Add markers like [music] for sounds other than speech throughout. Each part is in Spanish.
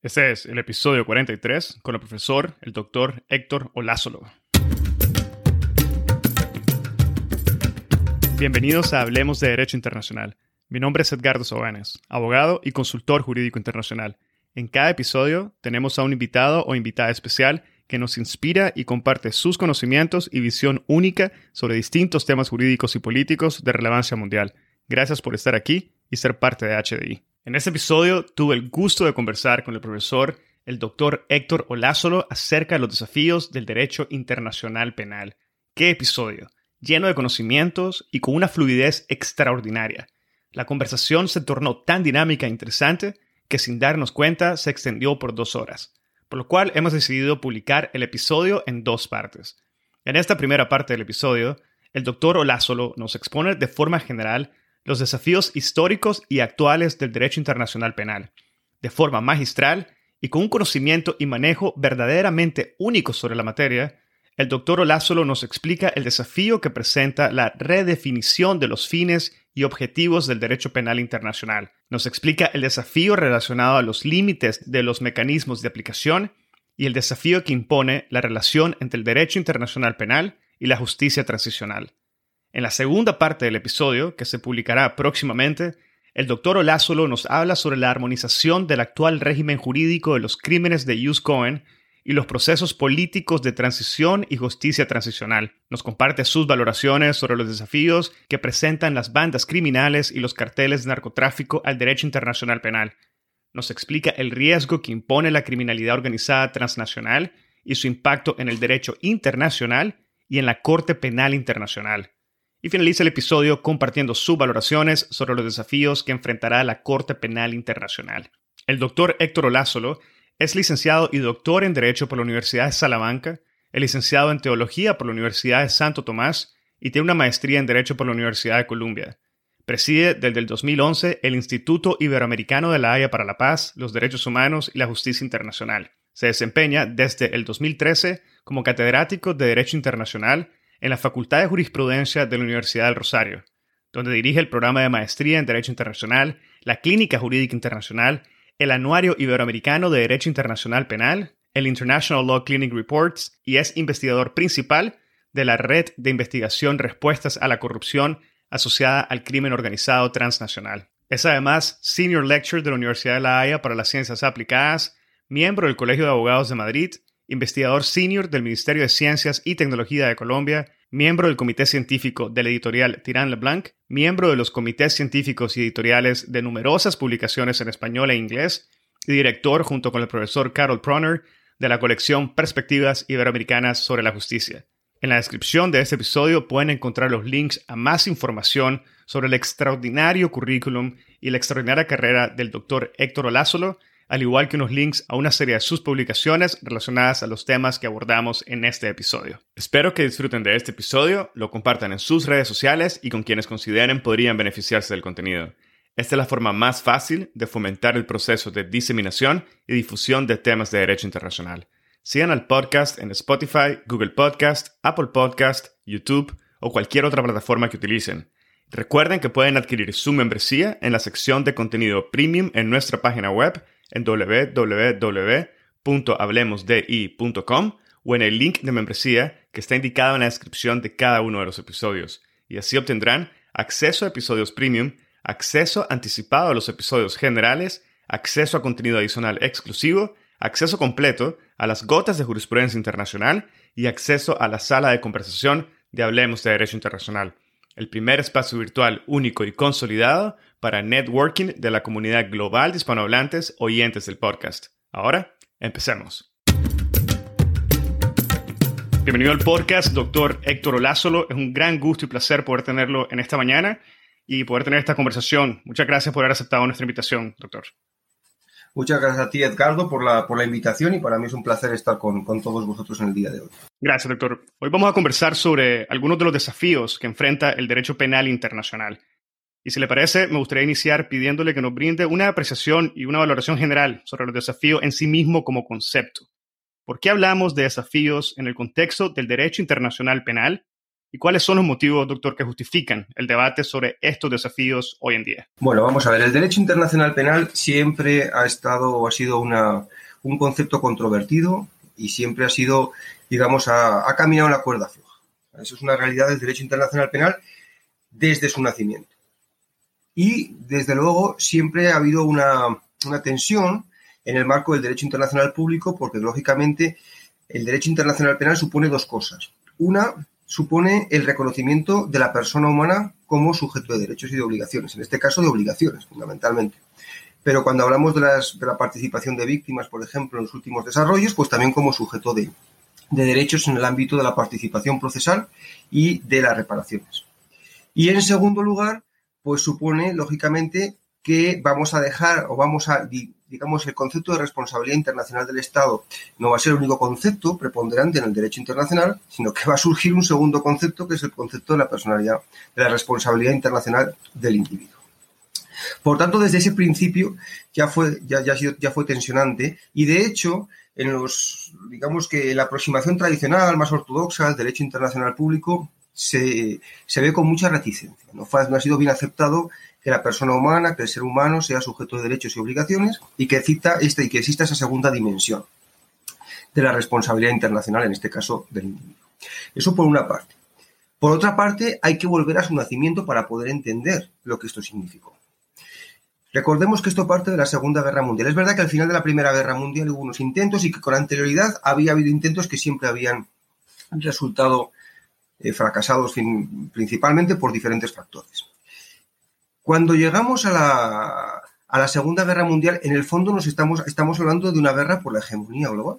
Este es el episodio 43 con el profesor, el doctor Héctor Olázolo. Bienvenidos a Hablemos de Derecho Internacional. Mi nombre es Edgardo Sobanes, abogado y consultor jurídico internacional. En cada episodio tenemos a un invitado o invitada especial que nos inspira y comparte sus conocimientos y visión única sobre distintos temas jurídicos y políticos de relevancia mundial. Gracias por estar aquí y ser parte de HDI. En este episodio tuve el gusto de conversar con el profesor, el doctor Héctor Olázolo, acerca de los desafíos del derecho internacional penal. ¡Qué episodio! Lleno de conocimientos y con una fluidez extraordinaria. La conversación se tornó tan dinámica e interesante que sin darnos cuenta se extendió por dos horas, por lo cual hemos decidido publicar el episodio en dos partes. En esta primera parte del episodio, el doctor Olázolo nos expone de forma general los desafíos históricos y actuales del derecho internacional penal, de forma magistral y con un conocimiento y manejo verdaderamente único sobre la materia, el doctor Olázolo nos explica el desafío que presenta la redefinición de los fines y objetivos del derecho penal internacional. Nos explica el desafío relacionado a los límites de los mecanismos de aplicación y el desafío que impone la relación entre el derecho internacional penal y la justicia transicional. En la segunda parte del episodio, que se publicará próximamente, el doctor Olázolo nos habla sobre la armonización del actual régimen jurídico de los crímenes de Hughes Cohen y los procesos políticos de transición y justicia transicional. Nos comparte sus valoraciones sobre los desafíos que presentan las bandas criminales y los carteles de narcotráfico al derecho internacional penal. Nos explica el riesgo que impone la criminalidad organizada transnacional y su impacto en el derecho internacional y en la Corte Penal Internacional y finaliza el episodio compartiendo sus valoraciones sobre los desafíos que enfrentará la Corte Penal Internacional. El doctor Héctor Olázolo es licenciado y doctor en Derecho por la Universidad de Salamanca, es licenciado en Teología por la Universidad de Santo Tomás y tiene una maestría en Derecho por la Universidad de Columbia. Preside desde el 2011 el Instituto Iberoamericano de la Haya para la Paz, los Derechos Humanos y la Justicia Internacional. Se desempeña desde el 2013 como catedrático de Derecho Internacional en la Facultad de Jurisprudencia de la Universidad del Rosario, donde dirige el programa de maestría en Derecho Internacional, la Clínica Jurídica Internacional, el Anuario Iberoamericano de Derecho Internacional Penal, el International Law Clinic Reports y es investigador principal de la Red de Investigación Respuestas a la Corrupción asociada al crimen organizado transnacional. Es además Senior Lecturer de la Universidad de La Haya para las Ciencias Aplicadas, miembro del Colegio de Abogados de Madrid investigador senior del Ministerio de Ciencias y Tecnología de Colombia, miembro del Comité Científico de la editorial Tirán Leblanc, miembro de los comités científicos y editoriales de numerosas publicaciones en español e inglés, y director, junto con el profesor Carol Proner, de la colección Perspectivas Iberoamericanas sobre la Justicia. En la descripción de este episodio pueden encontrar los links a más información sobre el extraordinario currículum y la extraordinaria carrera del doctor Héctor Olázolo, al igual que unos links a una serie de sus publicaciones relacionadas a los temas que abordamos en este episodio. Espero que disfruten de este episodio, lo compartan en sus redes sociales y con quienes consideren podrían beneficiarse del contenido. Esta es la forma más fácil de fomentar el proceso de diseminación y difusión de temas de derecho internacional. Sigan al podcast en Spotify, Google Podcast, Apple Podcast, YouTube o cualquier otra plataforma que utilicen. Recuerden que pueden adquirir su membresía en la sección de contenido premium en nuestra página web en www.hablemosdi.com o en el link de membresía que está indicado en la descripción de cada uno de los episodios. Y así obtendrán acceso a episodios premium, acceso anticipado a los episodios generales, acceso a contenido adicional exclusivo, acceso completo a las gotas de jurisprudencia internacional y acceso a la sala de conversación de Hablemos de Derecho Internacional, el primer espacio virtual único y consolidado para networking de la comunidad global de hispanohablantes oyentes del podcast. Ahora, empecemos. Bienvenido al podcast, doctor Héctor Olázolo. Es un gran gusto y placer poder tenerlo en esta mañana y poder tener esta conversación. Muchas gracias por haber aceptado nuestra invitación, doctor. Muchas gracias a ti, Edgardo, por la, por la invitación y para mí es un placer estar con, con, todos vosotros en el día de hoy. Gracias, doctor. Hoy vamos a conversar sobre algunos de los desafíos que enfrenta el derecho penal internacional. Y si le parece, me gustaría iniciar pidiéndole que nos brinde una apreciación y una valoración general sobre los desafíos en sí mismo como concepto. ¿Por qué hablamos de desafíos en el contexto del derecho internacional penal ¿Y cuáles son los motivos, doctor, que justifican el debate sobre estos desafíos hoy en día? Bueno, vamos a ver, el derecho internacional penal siempre ha estado o ha sido una, un concepto controvertido y siempre ha sido, digamos, ha, caminado en la cuerda floja. Eso es una realidad del derecho internacional penal desde su nacimiento. Y, desde luego, siempre ha habido una, una tensión en el marco del derecho internacional público porque, lógicamente, el derecho internacional penal supone dos cosas. Una, supone el reconocimiento de la persona humana como sujeto de derechos y de obligaciones, en este caso de obligaciones, fundamentalmente. Pero cuando hablamos de, las, de la participación de víctimas, por ejemplo, en los últimos desarrollos, pues también como sujeto de, de derechos en el ámbito de la participación procesal y de las reparaciones. Y en segundo lugar, pues supone, lógicamente, que vamos a dejar o vamos a digamos, el concepto de responsabilidad internacional del Estado no va a ser el único concepto preponderante en el derecho internacional, sino que va a surgir un segundo concepto, que es el concepto de la personalidad, de la responsabilidad internacional del individuo. Por tanto, desde ese principio ya fue, ya, ya, ya fue tensionante y, de hecho, en los, digamos que la aproximación tradicional, más ortodoxa al derecho internacional público, se, ve con mucha reticencia. ¿no? ha sido bien aceptado que la persona humana, que el ser humano sea sujeto de derechos y obligaciones y que, cita este, y que exista esa segunda dimensión de la responsabilidad internacional, en este caso del individuo. Eso por una parte. Por otra parte, hay que volver a su nacimiento para poder entender lo que esto significó. Recordemos que esto parte de la Segunda Guerra Mundial. Es verdad que al final de la Primera Guerra Mundial hubo unos intentos y que con anterioridad había habido intentos que siempre habían resultado eh, fracasados principalmente por diferentes factores. Cuando llegamos a la, a la Segunda Guerra Mundial, en el fondo nos estamos, estamos hablando de una guerra por la hegemonía global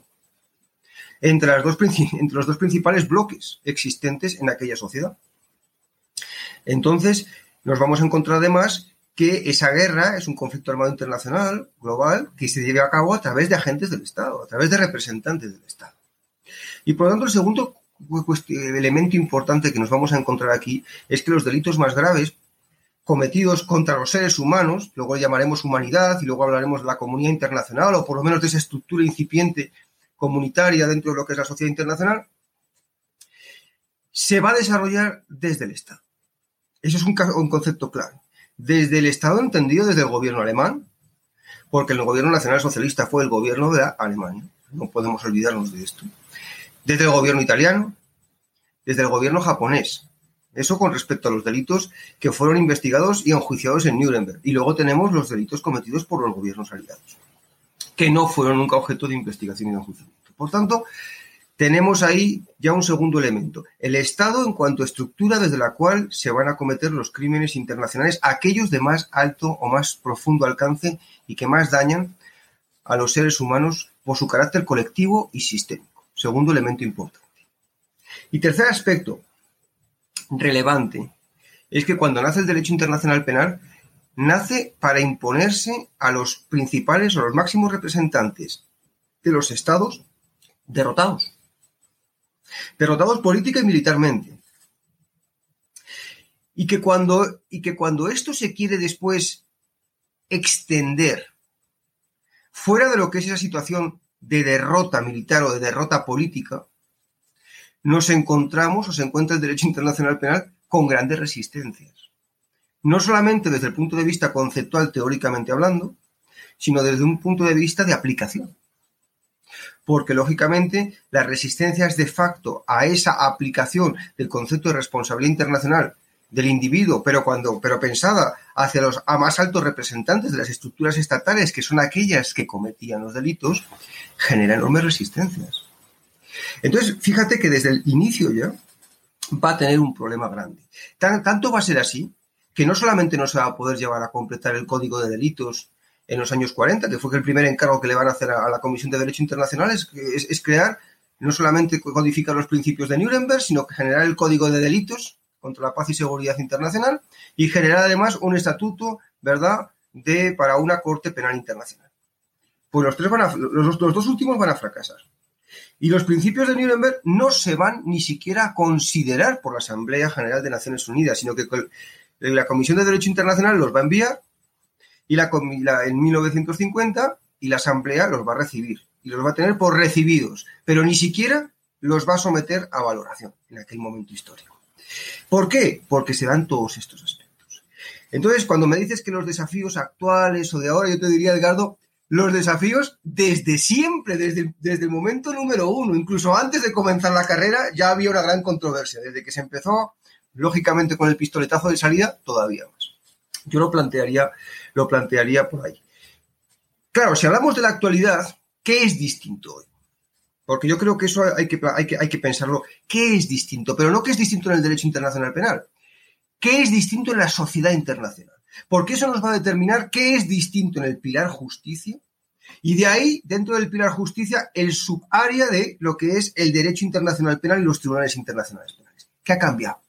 entre, las dos, entre los dos principales bloques existentes en aquella sociedad. Entonces, nos vamos a encontrar además que esa guerra es un conflicto armado internacional, global, que se lleva a cabo a través de agentes del Estado, a través de representantes del Estado. Y por lo tanto, el segundo elemento importante que nos vamos a encontrar aquí es que los delitos más graves cometidos contra los seres humanos, luego llamaremos humanidad y luego hablaremos de la comunidad internacional o por lo menos de esa estructura incipiente comunitaria dentro de lo que es la sociedad internacional, se va a desarrollar desde el Estado. Eso es un, un concepto claro. Desde el Estado entendido desde el gobierno alemán, porque el gobierno nacional socialista fue el gobierno de Alemania. No podemos olvidarnos de esto. Desde el gobierno italiano, desde el gobierno japonés, eso con respecto a los delitos que fueron investigados y enjuiciados en Nuremberg. Y luego tenemos los delitos cometidos por los gobiernos aliados, que no fueron nunca objeto de investigación y de enjuiciamiento. Por tanto, tenemos ahí ya un segundo elemento. El Estado en cuanto a estructura desde la cual se van a cometer los crímenes internacionales, aquellos de más alto o más profundo alcance y que más dañan a los seres humanos por su carácter colectivo y sistémico. Segundo elemento importante. Y tercer aspecto, relevante es que cuando nace el derecho internacional penal, nace para imponerse a los principales o los máximos representantes de los estados derrotados. Derrotados política y militarmente. Y que cuando, y que cuando esto se quiere después extender fuera de lo que es esa situación de derrota militar o de derrota política, nos encontramos o se encuentra el derecho internacional penal con grandes resistencias. No solamente desde el punto de vista conceptual, teóricamente hablando, sino desde un punto de vista de aplicación. Porque, lógicamente, las resistencias de facto a esa aplicación del concepto de responsabilidad internacional del individuo, pero cuando, pero pensada hacia los a más altos representantes de las estructuras estatales, que son aquellas que cometían los delitos, genera enormes resistencias. Entonces, fíjate que desde el inicio ya va a tener un problema grande. tanto va a ser así que no solamente no se va a poder llevar a completar el código de delitos en los años 40, que fue el primer encargo que le van a hacer a, la Comisión de Derecho Internacional, es, es, crear, no solamente codificar los principios de Nuremberg, sino que generar el código de delitos contra la paz y seguridad internacional y generar además un estatuto, ¿verdad?, de, para una Corte Penal Internacional. Pues los, tres van a, los dos últimos van a fracasar. Y los principios de Nuremberg no se van ni siquiera a considerar por la Asamblea General de Naciones Unidas, sino que la Comisión de Derecho Internacional los va a enviar y la, en 1950 y la Asamblea los va a recibir y los va a tener por recibidos, pero ni siquiera los va a someter a valoración en aquel momento histórico. ¿Por qué? Porque se dan todos estos aspectos. Entonces, cuando me dices que los desafíos actuales o de ahora, yo te diría, Edgardo, los desafíos desde siempre, desde, desde el momento número uno, incluso antes de comenzar la carrera, ya había una gran controversia. Desde que se empezó, lógicamente con el pistoletazo de salida, todavía más. Yo lo plantearía, lo plantearía por ahí. Claro, si hablamos de la actualidad, ¿qué es distinto hoy? Porque yo creo que eso hay que, hay que, hay que pensarlo. ¿Qué es distinto? Pero no qué es distinto en el derecho internacional penal. ¿Qué es distinto en la sociedad internacional? Porque eso nos va a determinar qué es distinto en el pilar justicia y de ahí, dentro del pilar justicia, el subárea de lo que es el derecho internacional penal y los tribunales internacionales penales. ¿Qué ha cambiado?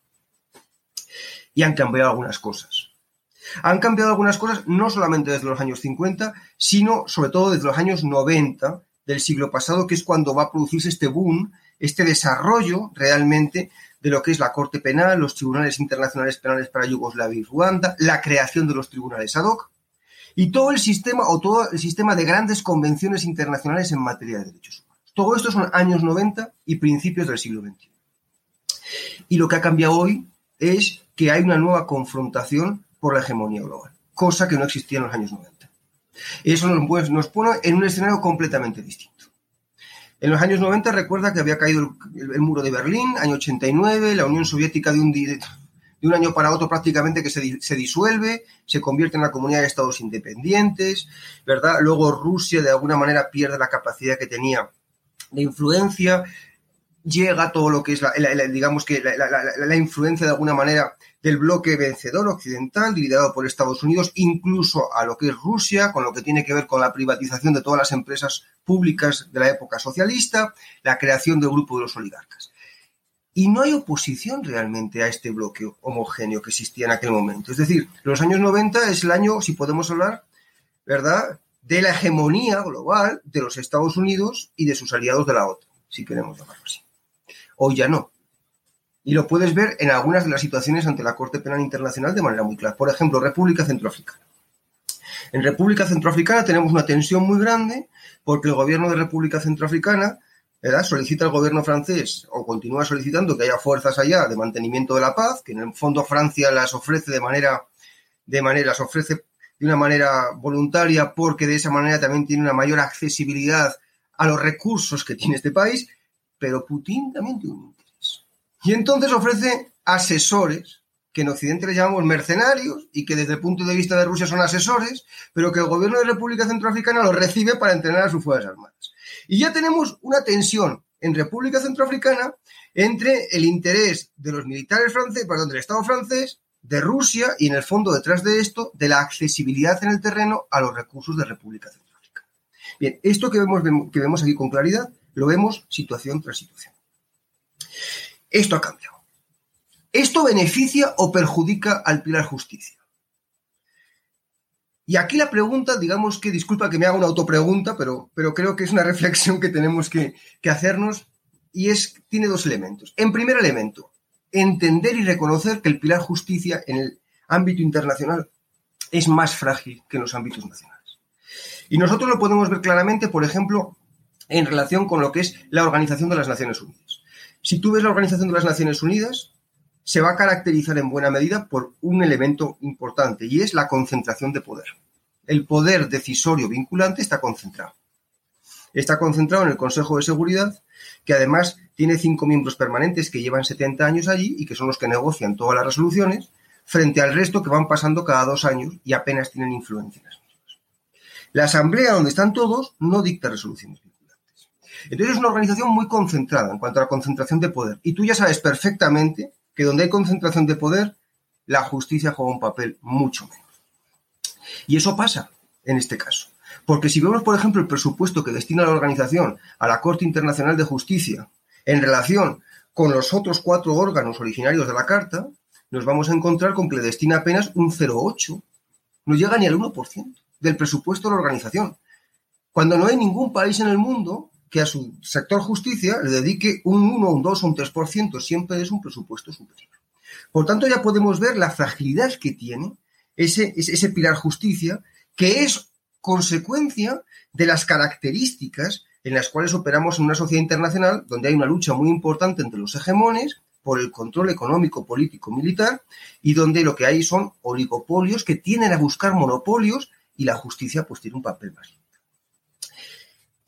Y han cambiado algunas cosas. Han cambiado algunas cosas no solamente desde los años 50, sino sobre todo desde los años 90 del siglo pasado, que es cuando va a producirse este boom, este desarrollo realmente de lo que es la Corte Penal, los tribunales internacionales penales para Yugoslavia y Ruanda, la creación de los tribunales ad hoc y todo el sistema o todo el sistema de grandes convenciones internacionales en materia de derechos humanos. Todo esto son años 90 y principios del siglo XXI. Y lo que ha cambiado hoy es que hay una nueva confrontación por la hegemonía global, cosa que no existía en los años 90. Eso nos, nos pone en un escenario completamente distinto. En los años 90 recuerda que había caído el, muro de Berlín, año 89, la Unión Soviética de un, año para otro prácticamente que se, disuelve, se convierte en la comunidad de estados independientes, ¿verdad? Luego Rusia de alguna manera pierde la capacidad que tenía de influencia, llega todo lo que es, digamos que la, influencia de alguna manera del bloque vencedor occidental, liderado por Estados Unidos, incluso a lo que es Rusia, con lo que tiene que ver con la privatización de todas las empresas públicas de la época socialista, la creación del grupo de los oligarcas. Y no hay oposición realmente a este bloque homogéneo que existía en aquel momento. Es decir, los años 90 es el año, si podemos hablar, ¿verdad?, de la hegemonía global de los Estados Unidos y de sus aliados de la OTAN, si queremos llamarlo así. Hoy ya no. Y lo puedes ver en algunas de las situaciones ante la Corte Penal Internacional de manera muy clara. Por ejemplo, República Centroafricana. En República Centroafricana tenemos una tensión muy grande porque el gobierno de República Centroafricana ¿verdad? solicita al gobierno francés o continúa solicitando que haya fuerzas allá de mantenimiento de la paz, que en el fondo Francia las ofrece de manera, de manera, las ofrece de una manera voluntaria porque de esa manera también tiene una mayor accesibilidad a los recursos que tiene este país pero Putin también tiene un. Y entonces ofrece asesores, que en Occidente le llamamos mercenarios y que desde el punto de vista de Rusia son asesores, pero que el gobierno de República Centroafricana los recibe para entrenar a sus Fuerzas Armadas. Y ya tenemos una tensión en República Centroafricana entre el interés de los militares franceses, perdón, del Estado francés, de Rusia y en el fondo detrás de esto, de la accesibilidad en el terreno a los recursos de República Centroafricana. Bien, esto que vemos, que vemos aquí con claridad lo vemos situación tras situación. Esto ha cambiado. ¿Esto beneficia o perjudica al pilar justicia? Y aquí la pregunta, digamos que, disculpa que me haga una autopregunta, pero, pero creo que es una [laughs] reflexión que tenemos que, que hacernos y es, tiene dos elementos. En primer elemento, entender y reconocer que el pilar justicia en el ámbito internacional es más frágil que en los ámbitos nacionales. Y nosotros lo podemos ver claramente, por ejemplo, en relación con lo que es la Organización de las Naciones Unidas. Si tú ves la Organización de las Naciones Unidas, se va a caracterizar en buena medida por un elemento importante y es la concentración de poder. El poder decisorio vinculante está concentrado. Está concentrado en el Consejo de Seguridad, que además tiene cinco miembros permanentes que llevan 70 años allí y que son los que negocian todas las resoluciones, frente al resto que van pasando cada dos años y apenas tienen influencia en las mismas. La Asamblea, donde están todos, no dicta resoluciones entonces es una organización muy concentrada en cuanto a la concentración de poder. Y tú ya sabes perfectamente que donde hay concentración de poder, la justicia juega un papel mucho menos. Y eso pasa en este caso. Porque si vemos, por ejemplo, el presupuesto que destina la organización a la Corte Internacional de Justicia en relación con los otros cuatro órganos originarios de la Carta, nos vamos a encontrar con que le destina apenas un 0,8. No llega ni al 1% del presupuesto de la organización. Cuando no hay ningún país en el mundo que a su sector justicia le dedique un 1, un 2 o un 3%, siempre es un presupuesto superior. Por tanto, ya podemos ver la fragilidad que tiene ese, ese pilar justicia, que es consecuencia de las características en las cuales operamos en una sociedad internacional donde hay una lucha muy importante entre los hegemones por el control económico, político, militar, y donde lo que hay son oligopolios que tienden a buscar monopolios y la justicia pues tiene un papel más.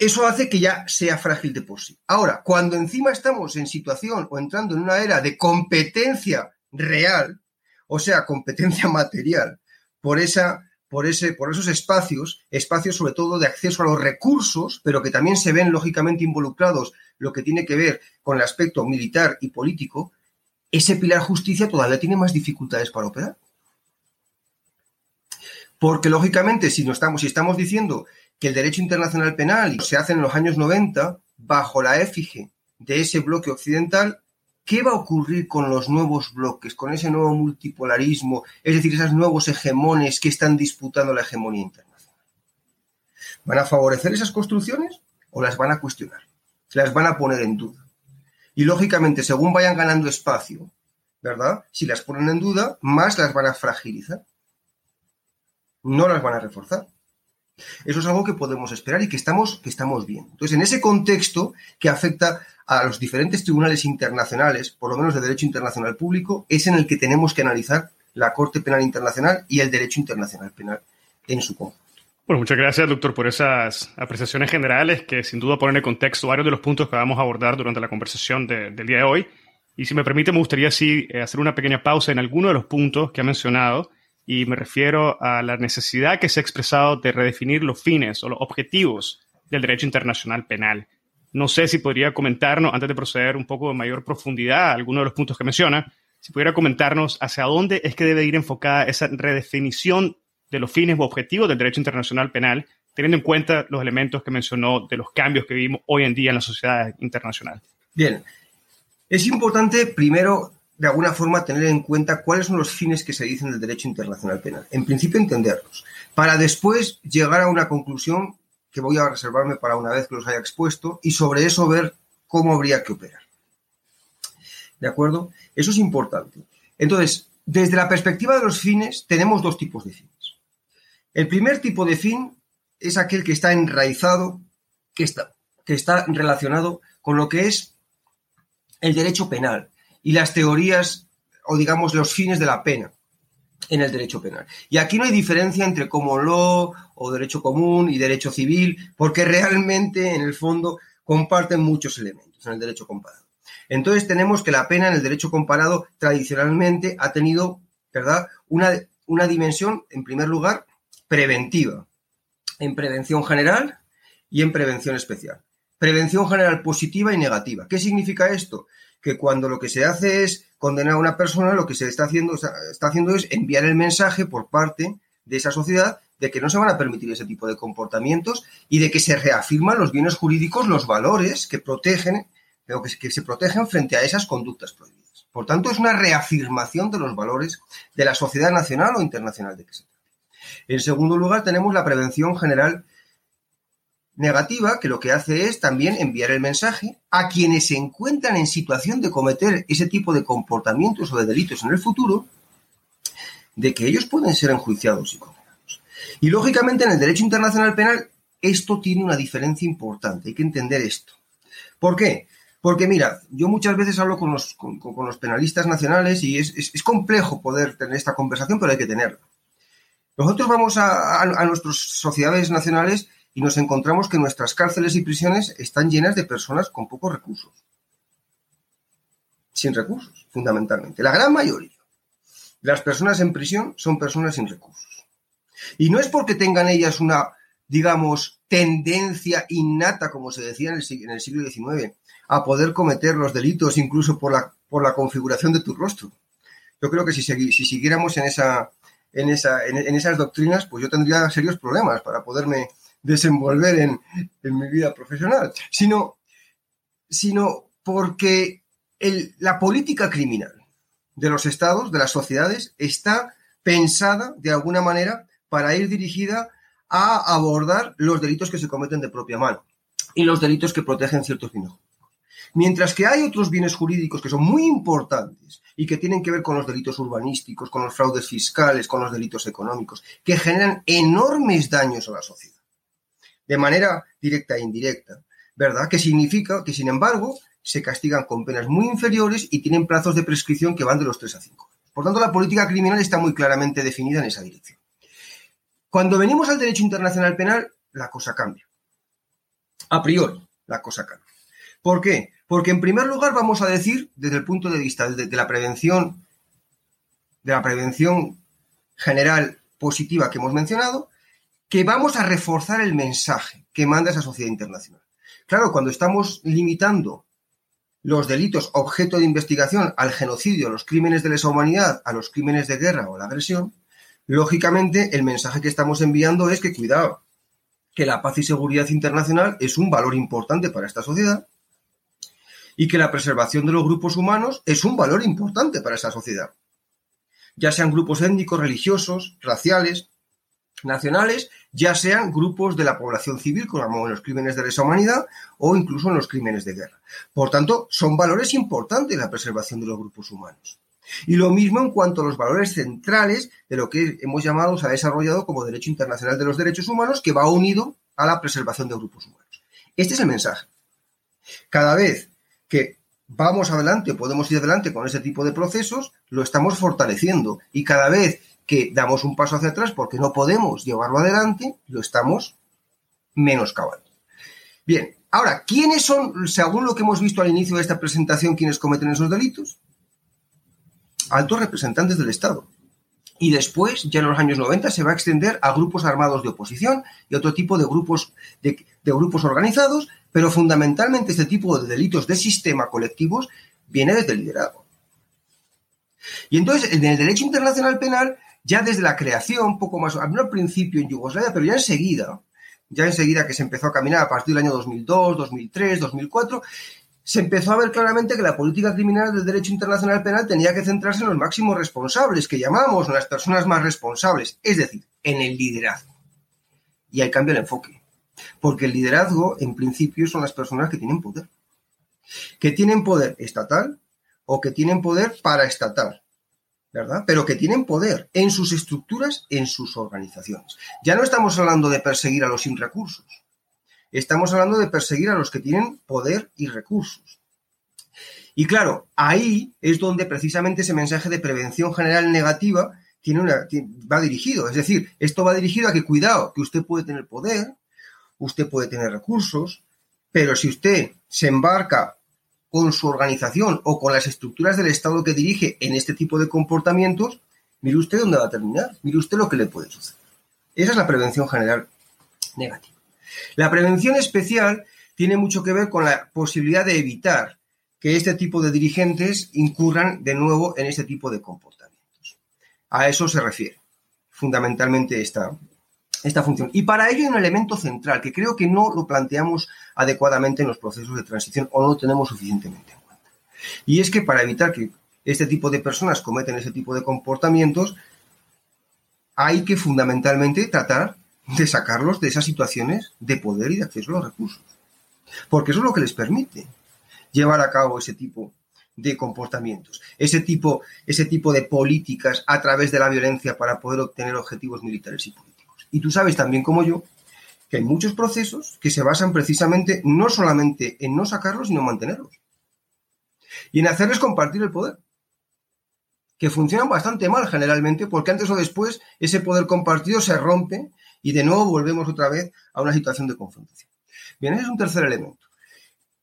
Eso hace que ya sea frágil de por sí. Ahora, cuando encima estamos en situación o entrando en una era de competencia real, o sea, competencia [laughs] material, por esa por, ese, por esos espacios, espacios sobre todo de acceso a los recursos, pero que también se ven lógicamente involucrados lo que tiene que ver con el aspecto militar y político, ese pilar justicia todavía tiene más dificultades para operar. Porque lógicamente, si, no estamos, si estamos diciendo que el derecho internacional penal se hace en los años 90 bajo la éfige de ese bloque occidental, ¿Qué va a ocurrir con los nuevos bloques, con ese nuevo multipolarismo, es decir, esos nuevos hegemones que están disputando la hegemonía internacional? ¿Van a favorecer esas construcciones o las van a cuestionar? Las van a poner en duda. Y lógicamente, según vayan ganando espacio, ¿verdad? Si las ponen en duda, más las van a fragilizar. No las van a reforzar. Eso es algo que podemos esperar y que estamos, que estamos viendo. Entonces, en ese contexto que afecta a los diferentes tribunales internacionales, por lo menos de derecho internacional público, es en el que tenemos que analizar la Corte Penal Internacional y el derecho internacional penal en su conjunto. Bueno, muchas gracias, doctor, por esas apreciaciones generales que sin duda ponen en contexto varios de los puntos que vamos a abordar durante la conversación del día de hoy. Y si me permite, me gustaría sí eh, hacer una pequeña pausa en alguno de los puntos que ha mencionado y me refiero a la necesidad que se ha expresado de redefinir los fines o los objetivos del derecho internacional penal. No sé si podría comentarnos, antes de proceder un poco de mayor profundidad a algunos de los puntos que menciona, si pudiera comentarnos hacia dónde es que debe ir enfocada esa redefinición de los fines o objetivos del derecho internacional penal, teniendo en cuenta los elementos que mencionó de los cambios que vivimos hoy en día en la sociedad internacional. Bien, es importante primero de alguna forma tener en cuenta cuáles son los fines que se dicen del derecho internacional penal. En principio entenderlos, para después llegar a una conclusión que voy a reservarme para una vez que los haya expuesto y sobre eso ver cómo habría que operar. ¿De acuerdo? Eso es importante. Entonces, desde la perspectiva de los fines, tenemos dos tipos de fines. El primer tipo de fin es aquel que está enraizado, que está, que está relacionado con lo que es el derecho penal y las teorías o digamos los fines de la pena en el derecho penal. Y aquí no hay diferencia entre common law o derecho común y derecho civil, porque realmente en el fondo comparten muchos elementos en el derecho comparado. Entonces tenemos que la pena en el derecho comparado tradicionalmente ha tenido, ¿verdad?, una, una dimensión, en primer lugar, preventiva, en prevención general y en prevención especial. Prevención general positiva y negativa. ¿Qué significa esto? Que cuando lo que se hace es condenar a una persona, lo que se está haciendo, está haciendo es enviar el mensaje por parte de esa sociedad de que no se van a permitir ese tipo de comportamientos y de que se reafirman los bienes jurídicos, los valores que protegen, que, que se protegen frente a esas conductas prohibidas. Por tanto, es una reafirmación de los valores de la sociedad nacional o internacional de que se trata. En segundo lugar, tenemos la prevención general negativa que lo que hace es también enviar el mensaje a quienes se encuentran en situación de cometer ese tipo de comportamientos o de delitos en el futuro, de que ellos pueden ser enjuiciados y condenados. Y lógicamente en el derecho internacional penal esto tiene una diferencia importante, hay que entender esto. ¿Por qué? Porque mira, yo muchas veces hablo con los, con, los penalistas nacionales y es, es, complejo poder tener esta conversación, pero hay que tenerla. Nosotros vamos a, a nuestras sociedades nacionales y nos encontramos que nuestras cárceles y prisiones están llenas de personas con pocos recursos. Sin recursos, fundamentalmente. La gran mayoría las personas en prisión son personas sin recursos. Y no es porque tengan ellas una, digamos, tendencia innata, como se decía en el, siglo XIX, a poder cometer los delitos incluso por la, por la configuración de tu rostro. Yo creo que si, si siguiéramos en, esa, en, esa, en esas doctrinas, pues yo tendría serios problemas para poderme desenvolver en, mi vida profesional, sino, sino porque la política criminal de los estados, de las sociedades, está pensada de alguna manera para ir dirigida a abordar los delitos que se cometen de propia mano y los delitos que protegen ciertos bienes jurídicos. Mientras que hay otros bienes jurídicos que son muy importantes y que tienen que ver con los delitos urbanísticos, con los fraudes fiscales, con los delitos económicos, que generan enormes daños a la sociedad de manera directa e indirecta, ¿verdad? Que significa que, sin embargo, se castigan con penas muy inferiores y tienen plazos de prescripción que van de los 3 a 5. Por tanto, la política criminal está muy claramente definida en esa dirección. Cuando venimos al derecho internacional penal, la cosa cambia. A priori, la cosa cambia. ¿Por qué? Porque en primer lugar vamos a decir, desde el punto de vista de, de la prevención, de la prevención general positiva que hemos mencionado, que vamos a reforzar el mensaje que manda esa sociedad internacional. Claro, cuando estamos limitando los delitos objeto de investigación al genocidio, a los crímenes de lesa humanidad, a los crímenes de guerra o la agresión, lógicamente el mensaje que estamos enviando es que cuidado, que la paz y seguridad internacional es un valor importante para esta sociedad y que la preservación de los grupos humanos es un valor importante para esa sociedad. Ya sean grupos étnicos, religiosos, raciales, nacionales, ya sean grupos de la población civil, como en los crímenes de lesa humanidad o incluso en los crímenes de guerra. Por tanto, son valores importantes la preservación de los grupos humanos. Y lo mismo en cuanto a los valores centrales de lo que hemos llamado, se ha desarrollado como derecho internacional de los derechos humanos, que va unido a la preservación de grupos humanos. Este es el mensaje. Cada vez que vamos adelante, podemos ir adelante con ese tipo de procesos, lo estamos fortaleciendo. Y cada vez que damos un paso hacia atrás porque no podemos llevarlo adelante, lo estamos menoscabando. Bien, ahora, ¿quiénes son, según lo que hemos visto al inicio de esta presentación, quienes cometen esos delitos? Altos representantes del Estado. Y después, ya en los años 90, se va a extender a grupos armados de oposición y otro tipo de grupos, de, grupos organizados, pero fundamentalmente este tipo de delitos de sistema colectivos viene desde el liderazgo. Y entonces, en el derecho internacional penal ya desde la creación, poco más, al principio en Yugoslavia, pero ya enseguida, ya enseguida que se empezó a caminar a partir del año 2002, 2003, 2004, se empezó a ver claramente que la política criminal del derecho internacional penal tenía que centrarse en los máximos responsables, que llamamos las personas más responsables, es decir, en el liderazgo. Y ahí cambia el enfoque. Porque el liderazgo, en principio, son las personas que tienen poder. Que tienen poder estatal o que tienen poder paraestatal. ¿Verdad? Pero que tienen poder en sus estructuras, en sus organizaciones. Ya no estamos hablando de perseguir a los sin recursos. Estamos hablando de perseguir a los que tienen poder y recursos. Y claro, ahí es donde precisamente ese mensaje de prevención general negativa tiene una, va dirigido. Es decir, esto va dirigido a que cuidado, que usted puede tener poder, usted puede tener recursos, pero si usted se embarca con su organización o con las estructuras del Estado que dirige en este tipo de comportamientos, mire usted dónde va a terminar, mire usted lo que le puede suceder. Esa es la prevención general negativa. La prevención especial tiene mucho que ver con la posibilidad de evitar que este tipo de dirigentes incurran de nuevo en este tipo de comportamientos. A eso se refiere fundamentalmente esta, esta función. Y para ello hay un elemento central que creo que no lo planteamos adecuadamente en los procesos de transición o no lo tenemos suficientemente en cuenta. Y es que para evitar que este tipo de personas cometen ese tipo de comportamientos, hay que fundamentalmente tratar de sacarlos de esas situaciones de poder y de acceso a los recursos. Porque eso es lo que les permite llevar a cabo ese tipo de comportamientos, ese tipo, ese tipo de políticas a través de la violencia para poder obtener objetivos militares y políticos. Y tú sabes también como yo que hay muchos procesos que se basan precisamente no solamente en no sacarlos, sino en mantenerlos. Y en hacerles compartir el poder. Que funcionan bastante mal generalmente, porque antes o después ese poder compartido se rompe y de nuevo volvemos otra vez a una situación de confrontación. Bien, ese es un tercer elemento.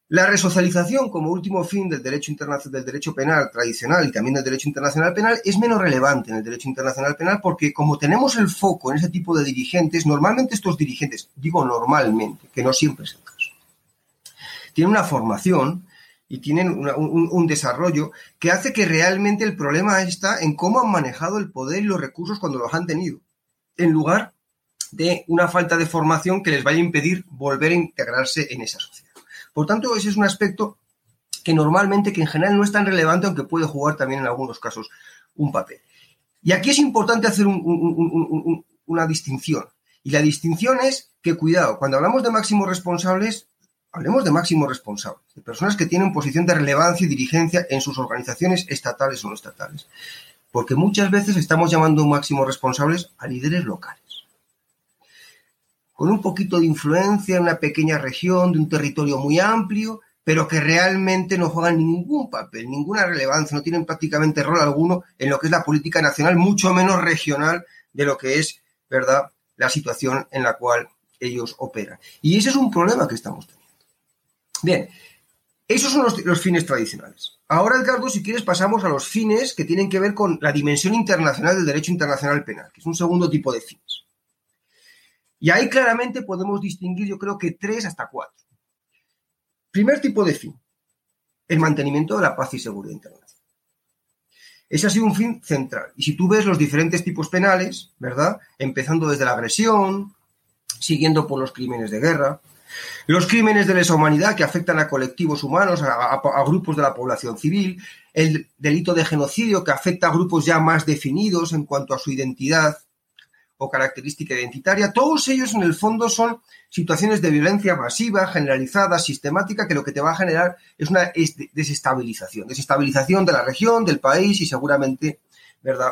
La resocialización como último fin del derecho, del derecho penal tradicional y también del derecho internacional penal es menos relevante en el derecho internacional penal porque como tenemos el foco en ese tipo de dirigentes, normalmente estos dirigentes, digo normalmente, que no siempre es el caso, tienen una formación y tienen un, un, desarrollo que hace que realmente el problema está en cómo han manejado el poder y los recursos cuando los han tenido, en lugar de una falta de formación que les vaya a impedir volver a integrarse en esa sociedad. Por tanto, ese es un aspecto que normalmente, que en general no es tan relevante, aunque puede jugar también en algunos casos un papel. Y aquí es importante hacer una distinción. Y la distinción es que, cuidado, cuando hablamos de máximos responsables, hablemos de máximos responsables, de personas que tienen posición de relevancia y dirigencia en sus organizaciones estatales o no estatales. Porque muchas veces estamos llamando máximos responsables a líderes locales con un poquito de influencia en una pequeña región, de un territorio muy amplio, pero que realmente no juegan ningún papel, ninguna relevancia, no tienen prácticamente rol alguno en lo que es la política nacional, mucho menos regional de lo que es, ¿verdad?, la situación en la cual ellos operan. Y ese es un problema que estamos teniendo. Bien, esos son los, fines tradicionales. Ahora, Edgardo, si quieres, pasamos a los fines que tienen que ver con la dimensión internacional del derecho internacional penal, que es un segundo tipo de fines. Y ahí claramente podemos distinguir, yo creo que tres hasta cuatro. Primer tipo de fin, el mantenimiento de la paz y seguridad internacional. Ese ha sido un fin central. Y si tú ves los diferentes tipos penales, ¿verdad? Empezando desde la agresión, siguiendo por los crímenes de guerra, los crímenes de lesa humanidad que afectan a colectivos humanos, a, grupos de la población civil, el delito de genocidio que afecta a grupos ya más definidos en cuanto a su identidad o característica identitaria, todos ellos en el fondo son situaciones de violencia masiva, generalizada, sistemática, que lo que te va a generar es una desestabilización, desestabilización de la región, del país y seguramente, ¿verdad?,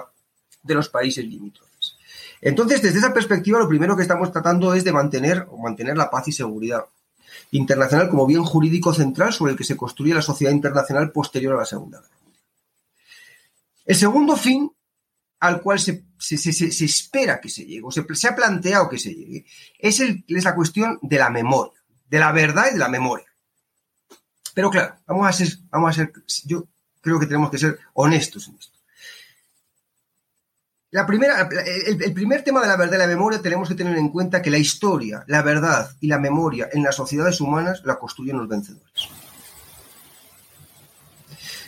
de los países limítrofes. Entonces, desde esa perspectiva, lo primero que estamos tratando es de mantener o mantener la paz y seguridad internacional como bien jurídico central sobre el que se construye la sociedad internacional posterior a la Segunda Guerra El segundo fin al cual se, espera que se llegue, o se, ha planteado que se llegue, es, el, es la cuestión de la memoria, de la verdad y de la memoria. Pero claro, vamos a ser, vamos a ser, yo creo que tenemos que ser honestos en esto. La primera, el, primer tema de la verdad y la memoria tenemos que tener en cuenta que la historia, la verdad y la memoria en las sociedades humanas la construyen los vencedores.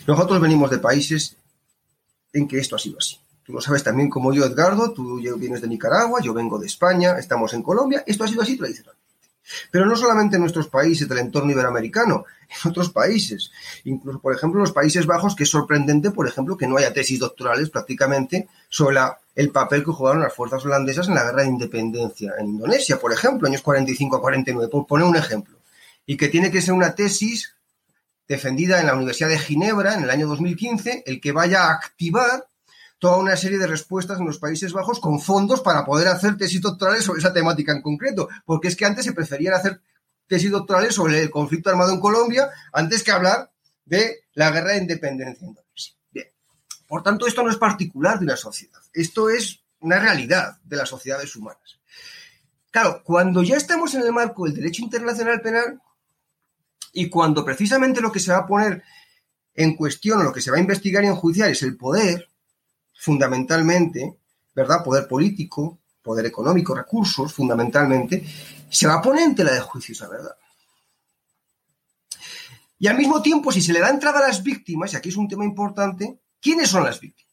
Nosotros venimos de países en que esto ha sido así. Tú lo sabes también como yo, Edgardo, tú vienes de Nicaragua, yo vengo de España, estamos en Colombia, esto ha sido así tradicional. Pero no solamente en nuestros países del entorno iberoamericano, [laughs] en otros países. Incluso, por ejemplo, en los Países Bajos, que es sorprendente, por ejemplo, que no haya tesis doctorales prácticamente sobre el papel que jugaron las fuerzas holandesas en la guerra de independencia en Indonesia, por ejemplo, años 45 a 49, por poner un ejemplo. Y que tiene que ser una tesis defendida en la Universidad de Ginebra en el año 2015, el que vaya a activar toda una serie de respuestas en los Países Bajos con fondos para poder hacer tesis doctorales sobre esa temática en concreto, porque es que antes se preferían hacer tesis doctorales sobre el conflicto armado en Colombia antes que hablar de la guerra de independencia en Indonesia. Bien, por tanto, esto no es particular de una sociedad, esto es una realidad de las sociedades humanas. Claro, cuando ya estamos en el marco del derecho internacional penal y cuando precisamente lo que se va a poner en cuestión o lo que se va a investigar y enjuiciar es el poder, fundamentalmente, ¿verdad? Poder político, poder económico, recursos, fundamentalmente, se va a poner en tela de juicio esa verdad. Y al mismo tiempo, si se le da entrada a las víctimas, y aquí es un tema importante, ¿quiénes son las víctimas?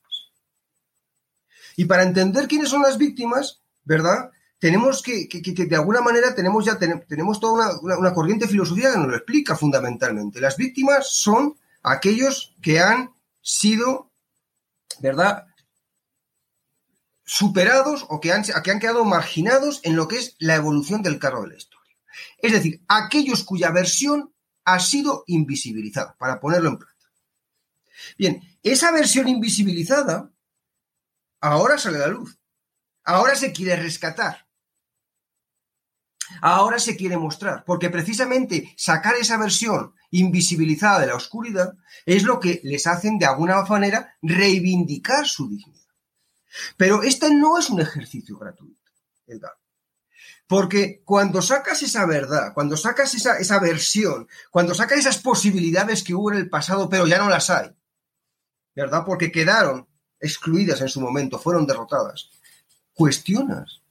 Y para entender quiénes son las víctimas, ¿verdad? Tenemos que, que, de alguna manera, tenemos ya tenemos toda una, una corriente filosófica que nos lo explica fundamentalmente. Las víctimas son aquellos que han sido, ¿verdad? Superados o que han, que han quedado marginados en lo que es la evolución del carro de la historia. Es decir, aquellos cuya versión ha sido invisibilizada, para ponerlo en plata. Bien, esa versión invisibilizada ahora sale a la luz. Ahora se quiere rescatar. Ahora se quiere mostrar, porque precisamente sacar esa versión invisibilizada de la oscuridad es lo que les hacen de alguna manera reivindicar su dignidad. Pero este no es un ejercicio gratuito, Porque cuando sacas esa verdad, cuando sacas esa, esa versión, cuando sacas esas posibilidades que hubo en el pasado, pero ya no las hay, ¿verdad? Porque quedaron excluidas en su momento, fueron derrotadas, cuestionas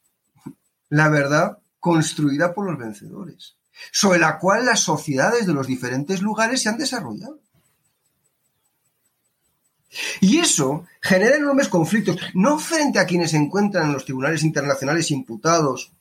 la verdad construida por los vencedores, sobre la cual las sociedades de los diferentes lugares se han desarrollado. Y eso genera enormes conflictos, no frente a quienes se encuentran en los tribunales internacionales imputados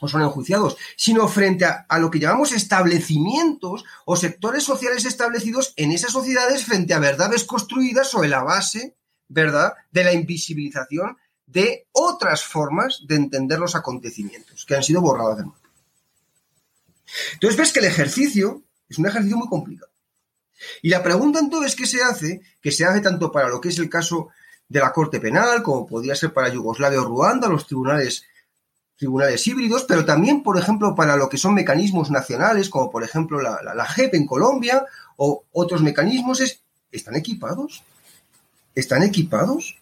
o son enjuiciados, sino frente a, lo que llamamos establecimientos o sectores sociales establecidos en esas sociedades frente a verdades construidas sobre la base, ¿verdad?, de la invisibilización de otras formas de entender los acontecimientos que han sido borradas del mapa. Entonces ves que el ejercicio es un ejercicio muy complicado. Y la pregunta entonces que se hace, que se hace tanto para lo que es el caso de la Corte Penal, como podría ser para Yugoslavia o Ruanda, los tribunales tribunales híbridos, pero también, por ejemplo, para lo que son mecanismos nacionales, como por ejemplo la, la, JEP en Colombia o otros mecanismos, es, ¿están equipados? ¿Están equipados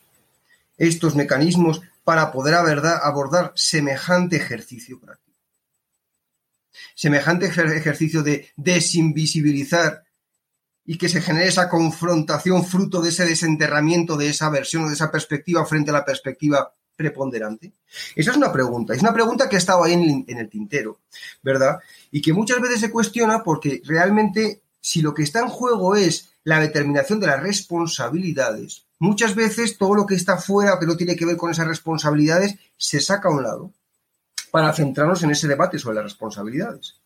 estos mecanismos para poder abordar semejante ejercicio práctico? Semejante ejercicio de desinvisibilizar y que se genere esa confrontación fruto de ese desenterramiento de esa versión o de esa perspectiva frente a la perspectiva preponderante? Esa es una pregunta. Es una pregunta que ha estado ahí en, el tintero, ¿verdad? Y que muchas veces se cuestiona porque realmente si lo que está en juego es la determinación de las responsabilidades, muchas veces todo lo que está fuera que no tiene que ver con esas responsabilidades se saca a un lado para centrarnos en ese debate sobre las responsabilidades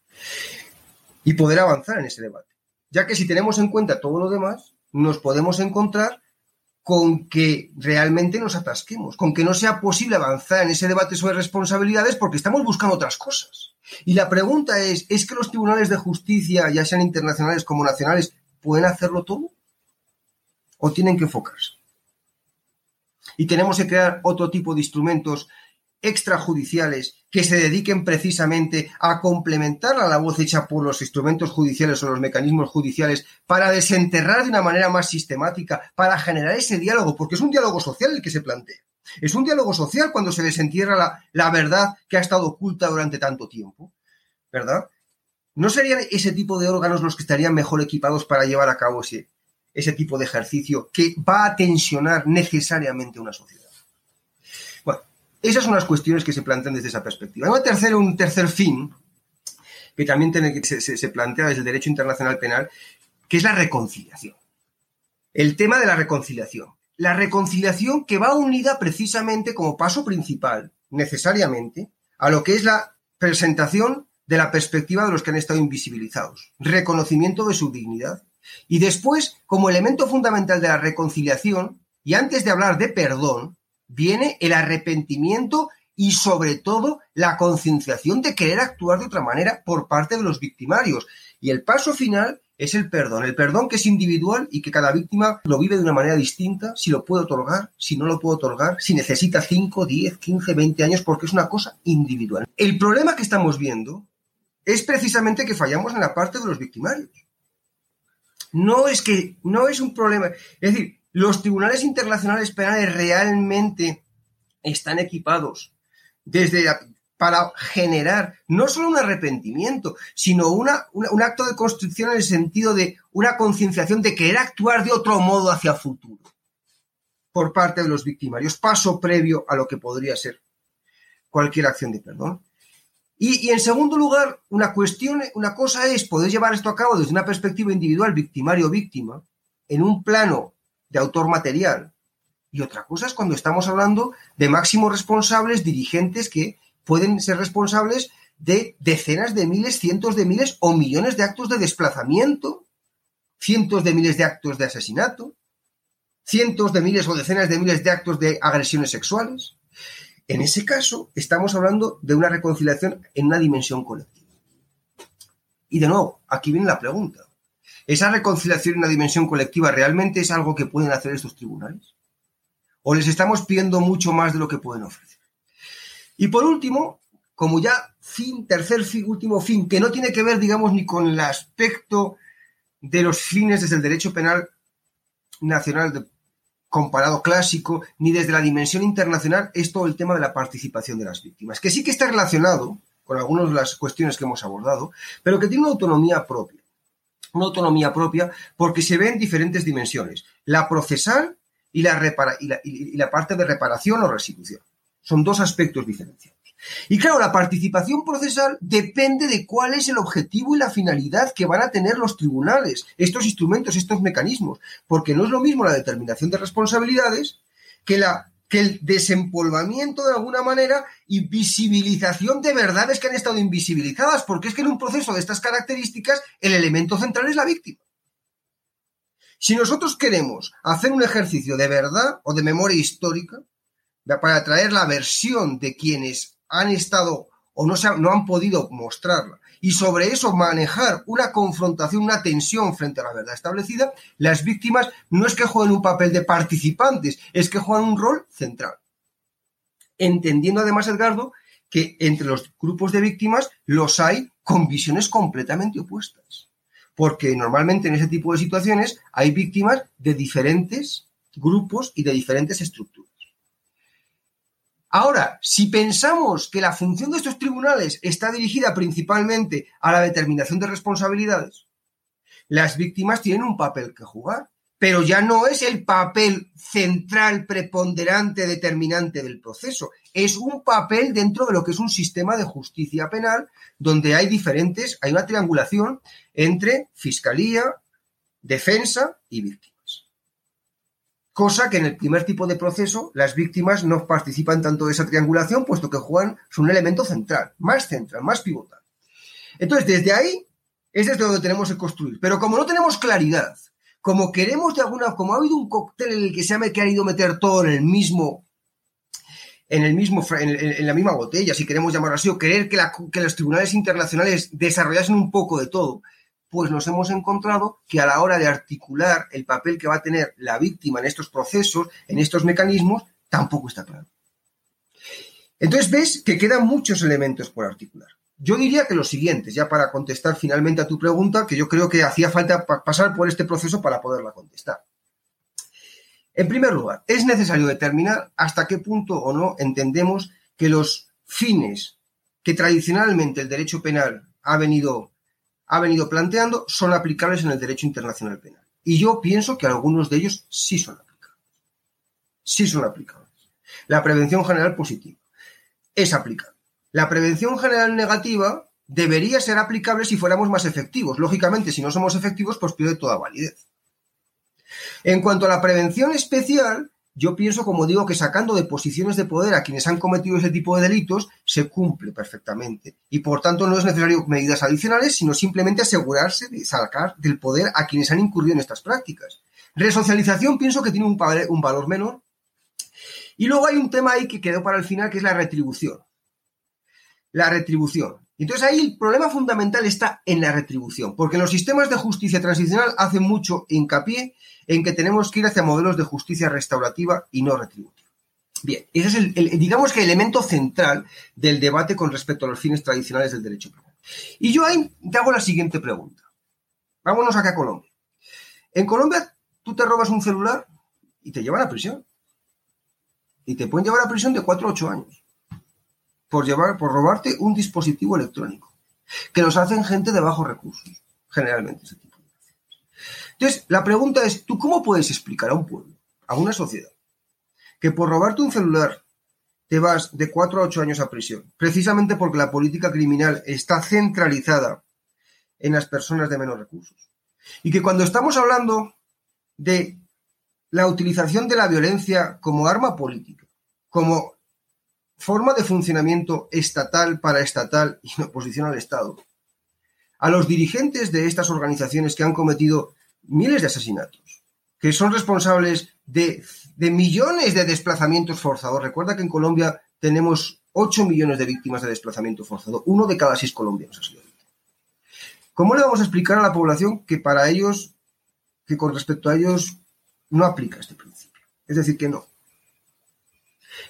y poder avanzar en ese debate. Ya que si tenemos en cuenta todo lo demás, nos podemos encontrar con que realmente nos atasquemos, con que no sea posible avanzar en ese debate sobre responsabilidades porque estamos buscando otras cosas. Y la pregunta es, ¿es que los tribunales de justicia, ya sean internacionales como nacionales, pueden hacerlo todo? ¿O tienen que enfocarse? Y tenemos que crear otro tipo de instrumentos extrajudiciales que se dediquen precisamente a complementar la voz hecha por los instrumentos judiciales o los mecanismos judiciales para desenterrar de una manera más sistemática, para generar ese diálogo, porque es un diálogo social el que se plantea. Es un diálogo social cuando se desentierra la, verdad que ha estado oculta durante tanto tiempo, ¿verdad? ¿No serían ese tipo de órganos los que estarían mejor equipados para llevar a cabo ese tipo de ejercicio que va a tensionar necesariamente una sociedad? Esas son las cuestiones que se plantean desde esa perspectiva. Hay un tercer, un tercer fin que también tiene, se, se, plantea desde el derecho internacional penal, que es la reconciliación. El tema de la reconciliación. La reconciliación que va unida precisamente como paso principal, necesariamente, a lo que es la presentación de la perspectiva de los que han estado invisibilizados, reconocimiento de su dignidad. Y después, como elemento fundamental de la reconciliación, y antes de hablar de perdón, viene el arrepentimiento y sobre todo la concienciación de querer actuar de otra manera por parte de los victimarios. Y el paso final es el perdón, el perdón que es individual y que cada víctima lo vive de una manera distinta, si lo puede otorgar, si no lo puede otorgar, si necesita 5, 10, 15, 20 años, porque es una cosa individual. El problema que estamos viendo es precisamente que fallamos en la parte de los victimarios. No es que, no es un problema, es decir, los tribunales internacionales penales realmente están equipados desde para generar no solo un arrepentimiento, sino una, un acto de construcción en el sentido de una concienciación de querer actuar de otro modo hacia el futuro por parte de los victimarios, paso previo a lo que podría ser cualquier acción de perdón. Y, y, en segundo lugar, una cuestión, una cosa es poder llevar esto a cabo desde una perspectiva individual, victimario-víctima, en un plano de autor material. Y otra cosa es cuando estamos hablando de máximos responsables, dirigentes que pueden ser responsables de decenas de miles, cientos de miles o millones de actos de desplazamiento, cientos de miles de actos de asesinato, cientos de miles o decenas de miles de actos de agresiones sexuales. En ese caso, estamos hablando de una reconciliación en una dimensión colectiva. Y de nuevo, aquí viene la pregunta. ¿Esa reconciliación en una dimensión colectiva realmente es algo que pueden hacer estos tribunales? ¿O les estamos pidiendo mucho más de lo que pueden ofrecer? Y por último, como ya fin, tercer fin, último fin, que no tiene que ver, digamos, ni con el aspecto de los fines desde el derecho penal nacional comparado clásico, ni desde la dimensión internacional, es todo el tema de la participación de las víctimas, que sí que está relacionado con algunas de las cuestiones que hemos abordado, pero que tiene una autonomía propia una autonomía propia porque se ve en diferentes dimensiones, la procesal y la, y la, parte de reparación o restitución. Son dos aspectos diferenciados. Y claro, la participación procesal depende de cuál es el objetivo y la finalidad que van a tener los tribunales, estos instrumentos, estos mecanismos, porque no es lo mismo la determinación de responsabilidades que la que el desempolvamiento de alguna manera y visibilización de verdades que han estado invisibilizadas, porque es que en un proceso de estas características el elemento central es la víctima. Si nosotros queremos hacer un ejercicio de verdad o de memoria histórica, para traer la versión de quienes han estado o no, se no han podido mostrarla, y sobre eso manejar una confrontación, una tensión frente a la verdad establecida, las víctimas no es que jueguen un papel de participantes, es que juegan un rol central. Entendiendo además, Edgardo, que entre los grupos de víctimas los hay con visiones completamente opuestas. Porque normalmente en ese tipo de situaciones hay víctimas de diferentes grupos y de diferentes estructuras. Ahora, si pensamos que la función de estos tribunales está dirigida principalmente a la determinación de responsabilidades, las víctimas tienen un papel que jugar pero ya no es el papel central, preponderante, determinante del proceso. Es un papel dentro de lo que es un sistema de justicia penal donde hay diferentes, hay una triangulación entre fiscalía, defensa y víctimas. Cosa que en el primer tipo de proceso las víctimas no participan tanto de esa triangulación, puesto que juegan, son un elemento central, más central, más pivotal. Entonces, desde ahí es desde donde tenemos que construir. Pero como no tenemos claridad como queremos de alguna, como ha habido un cóctel en el que se ha querido meter todo en el mismo, en el mismo, en, la misma botella, si queremos llamarlo así, o querer que, que los tribunales internacionales desarrollasen un poco de todo, pues nos hemos encontrado que a la hora de articular el papel que va a tener la víctima en estos procesos, en estos mecanismos, tampoco está claro. Entonces ves que quedan muchos elementos por articular. Yo diría que los siguientes, ya para contestar finalmente a tu pregunta, que yo creo que hacía falta pasar por este proceso para poderla contestar. En primer lugar, es necesario determinar hasta qué punto o no entendemos que los fines que tradicionalmente el derecho penal ha venido, ha venido planteando son aplicables en el derecho internacional penal. Y yo pienso que algunos de ellos sí son aplicables. Sí son aplicables. La prevención general positiva es aplicable la prevención general negativa debería ser aplicable si fuéramos más efectivos. Lógicamente, si no somos efectivos, pues pierde toda validez. En cuanto a la prevención especial, yo pienso, como digo, que sacando de posiciones de poder a quienes han cometido ese tipo de delitos, se cumple perfectamente. Y por tanto no es necesario medidas adicionales, sino simplemente asegurarse de sacar del poder a quienes han incurrido en estas prácticas. Resocialización pienso que tiene un, un valor menor. Y luego hay un tema ahí que quedó para el final, que es la retribución la retribución. Entonces ahí el problema fundamental está en la retribución, porque los sistemas de justicia transicional hacen mucho hincapié en que tenemos que ir hacia modelos de justicia restaurativa y no retributiva. Bien, ese es el, digamos que el elemento central del debate con respecto a los fines tradicionales del derecho penal. Y yo ahí te hago la siguiente pregunta. Vámonos acá a Colombia. En Colombia tú te robas un celular y te llevan a prisión. Y te pueden llevar a prisión de 4 a 8 años por llevar, por robarte un dispositivo electrónico, que los hacen gente de bajos recursos, generalmente ese tipo de Entonces, la pregunta es, ¿tú cómo puedes explicar a un pueblo, a una sociedad, que por robarte un celular te vas de cuatro a ocho años a prisión, precisamente porque la política criminal está centralizada en las personas de menos recursos? Y que cuando estamos hablando de la utilización de la violencia como arma política, como forma de funcionamiento estatal para estatal y en oposición al Estado. A los dirigentes de estas organizaciones que han cometido miles de asesinatos, que son responsables de, millones de desplazamientos forzados. Recuerda que en Colombia tenemos 8 millones de víctimas de desplazamiento forzado. Uno de cada seis colombianos ha sido víctima. ¿Cómo le vamos a explicar a la población que para ellos, que con respecto a ellos, no aplica este principio? Es decir, que no.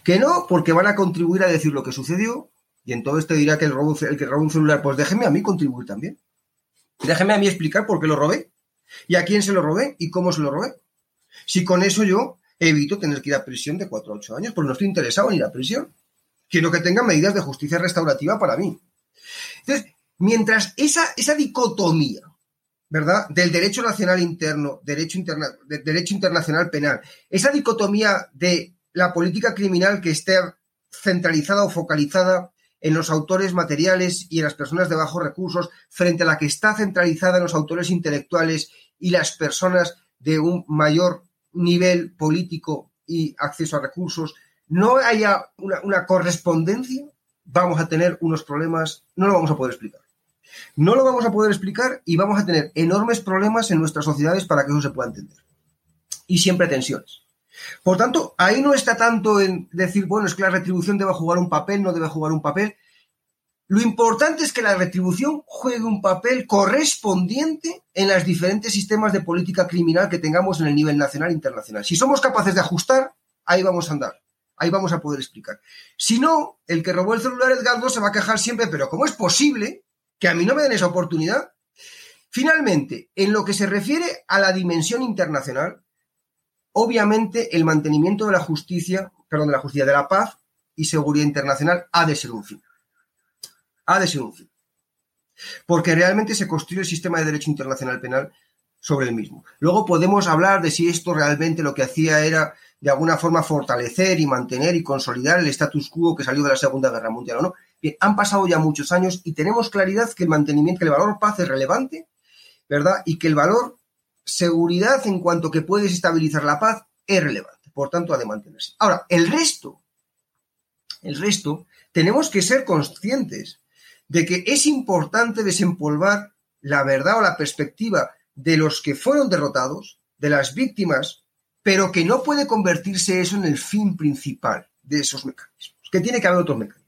Que no, porque van a contribuir a decir lo que sucedió y en todo esto dirá que el, robo, el que roba un celular, pues déjeme a mí contribuir también. Déjeme a mí explicar por qué lo robé y a quién se lo robé y cómo se lo robé. Si con eso yo evito tener que ir a prisión de 4 a 8 años, porque no estoy interesado en ir a prisión. Quiero que tengan medidas de justicia restaurativa para mí. Entonces, mientras esa, esa dicotomía, ¿verdad? Del derecho nacional interno, derecho, interna, de derecho internacional penal, esa dicotomía de la política criminal que esté centralizada o focalizada en los autores materiales y en las personas de bajos recursos, frente a la que está centralizada en los autores intelectuales y las personas de un mayor nivel político y acceso a recursos, no haya una, correspondencia, vamos a tener unos problemas, no lo vamos a poder explicar. No lo vamos a poder explicar y vamos a tener enormes problemas en nuestras sociedades para que eso se pueda entender. Y siempre tensiones. Por tanto, ahí no está tanto en decir, bueno, es que la retribución debe jugar un papel, no debe jugar un papel. Lo importante es que la retribución juegue un papel correspondiente en los diferentes sistemas de política criminal que tengamos en el nivel nacional e internacional. Si somos capaces de ajustar, ahí vamos a andar. ahí vamos a poder explicar. Si no, el que robó el celular Edgardo se va a quejar siempre, pero ¿cómo es posible que a mí no me den esa oportunidad? Finalmente, en lo que se refiere a la dimensión internacional, obviamente el mantenimiento de la justicia, perdón, de la justicia, de la paz y seguridad internacional ha de ser un fin. Ha de ser un fin. Porque realmente se construye el sistema de derecho internacional penal sobre el mismo. Luego podemos hablar de si esto realmente lo que hacía era de alguna forma fortalecer y mantener y consolidar el status quo que salió de la Segunda Guerra Mundial o no. Bien, han pasado ya muchos años y tenemos claridad que el mantenimiento, que el valor paz es relevante, ¿verdad? Y que el valor seguridad en cuanto que puedes estabilizar la paz es relevante. Por tanto, ha de mantenerse. Ahora, el resto, el resto, tenemos que ser conscientes de que es importante desempolvar la verdad o la perspectiva de los que fueron derrotados, de las víctimas, pero que no puede convertirse eso en el fin principal de esos mecanismos, que tiene que haber otros mecanismos.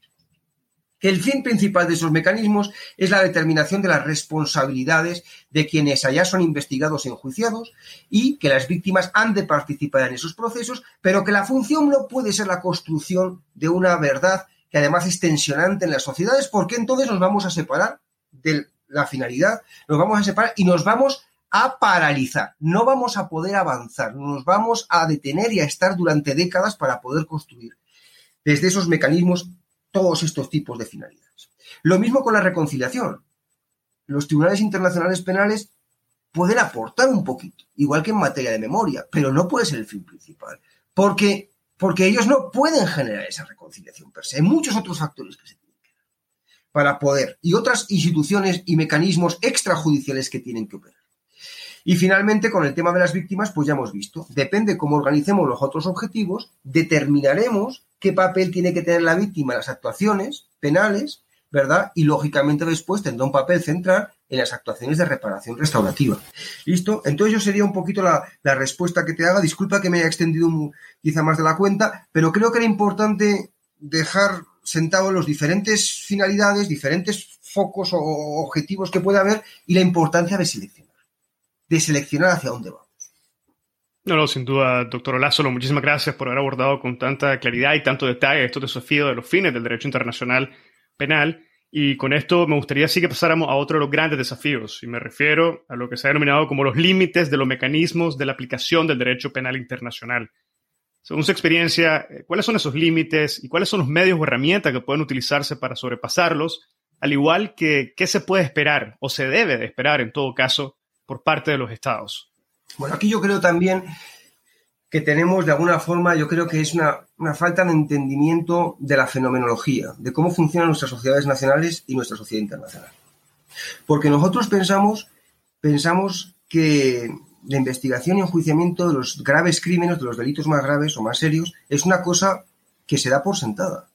Que el fin principal de esos mecanismos es la determinación de las responsabilidades de quienes allá son investigados y enjuiciados y que las víctimas han de participar en esos procesos, pero que la función no puede ser la construcción de una verdad que además es tensionante en las sociedades, porque entonces nos vamos a separar de la finalidad, nos vamos a separar y nos vamos a paralizar, no vamos a poder avanzar, nos vamos a detener y a estar durante décadas para poder construir. Desde esos mecanismos todos estos tipos de finalidades. Lo mismo con la reconciliación. Los tribunales internacionales penales pueden aportar un poquito, igual que en materia de memoria, pero no puede ser el fin principal, porque, porque ellos no pueden generar esa reconciliación per se. Hay muchos otros factores que se tienen que dar para poder, y otras instituciones y mecanismos extrajudiciales que tienen que operar. Y finalmente, con el tema de las víctimas, pues ya hemos visto, depende cómo organicemos los otros objetivos, determinaremos qué papel tiene que tener la víctima en las actuaciones penales, ¿verdad? Y lógicamente después tendrá un papel central en las actuaciones de reparación restaurativa. ¿Listo? Entonces yo sería un poquito la, respuesta que te haga. Disculpa que me haya extendido quizá más de la cuenta, pero creo que era importante dejar sentados los diferentes finalidades, diferentes focos o objetivos que puede haber y la importancia de seleccionar de seleccionar hacia dónde vamos. No, no, sin duda, doctor Olázolo, muchísimas gracias por haber abordado con tanta claridad y tanto detalle estos desafíos de los fines del derecho internacional penal. Y con esto me gustaría sí que pasáramos a otro de los grandes desafíos, y me refiero a lo que se ha denominado como los límites de los mecanismos de la aplicación del derecho penal internacional. Según su experiencia, eh, ¿cuáles son esos límites y cuáles son los medios o herramientas que pueden utilizarse para sobrepasarlos? Al igual que, ¿qué se puede esperar o se debe de esperar en todo caso por parte de los estados. Bueno, aquí yo creo también que tenemos de alguna forma, yo creo que es una, falta de entendimiento de la fenomenología, de cómo funcionan nuestras sociedades nacionales y nuestra sociedad internacional. Porque nosotros pensamos, pensamos que la investigación y enjuiciamiento de los graves crímenes, de los delitos más graves o más serios, es una cosa que se da por sentada.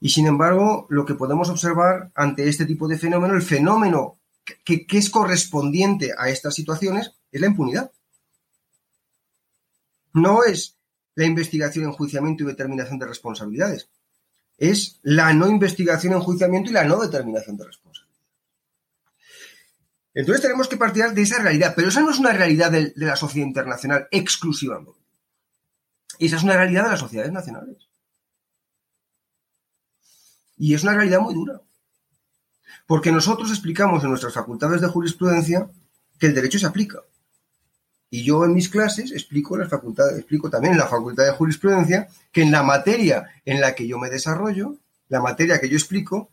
Y sin embargo, lo que podemos observar ante este tipo de fenómeno, el fenómeno que, es correspondiente a estas situaciones es la impunidad. No es la investigación, enjuiciamiento y determinación de responsabilidades. Es la no investigación, enjuiciamiento y la no determinación de responsabilidades. Entonces tenemos que partir de esa realidad, pero esa no es una realidad de, de la sociedad internacional exclusivamente. Esa es una realidad de las sociedades nacionales. Y es una realidad muy dura. Porque nosotros explicamos en nuestras facultades de jurisprudencia que el derecho se aplica. Y yo en mis clases explico, las facultades, explico también en la facultad de jurisprudencia que en la materia en la que yo me desarrollo, la materia que yo explico,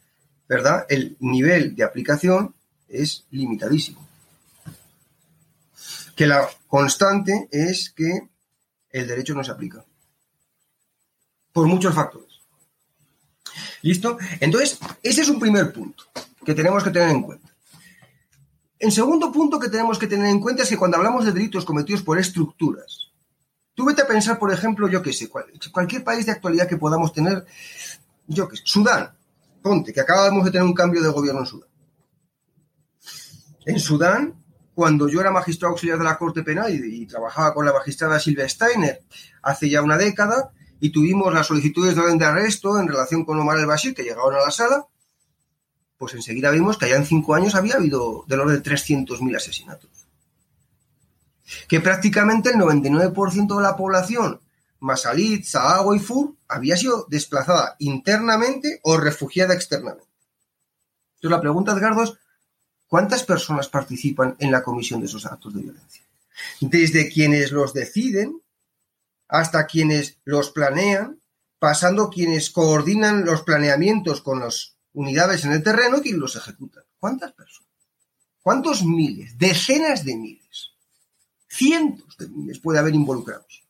¿verdad? El nivel de aplicación es limitadísimo. Que la constante es que el derecho no se aplica. Por muchos factores. ¿Listo? Entonces, ese es un primer punto que tenemos que tener en cuenta. El segundo punto que tenemos que tener en cuenta es que cuando hablamos de delitos cometidos por estructuras, tú vete a pensar, por ejemplo, yo qué sé, cualquier país de actualidad que podamos tener, yo qué sé, Sudán, ponte, que acabamos de tener un cambio de gobierno en Sudán. En Sudán, cuando yo era magistrado auxiliar de la Corte Penal y, y trabajaba con la magistrada Silvia Steiner hace ya una década, y tuvimos las solicitudes de orden de arresto en relación con Omar el-Bashir que llegaron a la sala, pues enseguida vimos que allá en cinco años había habido del orden de 300.000 asesinatos. Que prácticamente el 99% de la población Masalit, Sahagua y Fur había sido desplazada internamente o refugiada externamente. Entonces la pregunta, Edgardo, es ¿cuántas personas participan en la comisión de esos actos de violencia? Desde quienes los deciden hasta quienes los planean, pasando quienes coordinan los planeamientos con las unidades en el terreno quienes los ejecutan. ¿Cuántas personas? ¿Cuántos miles? Decenas de miles. Cientos de miles puede haber involucrados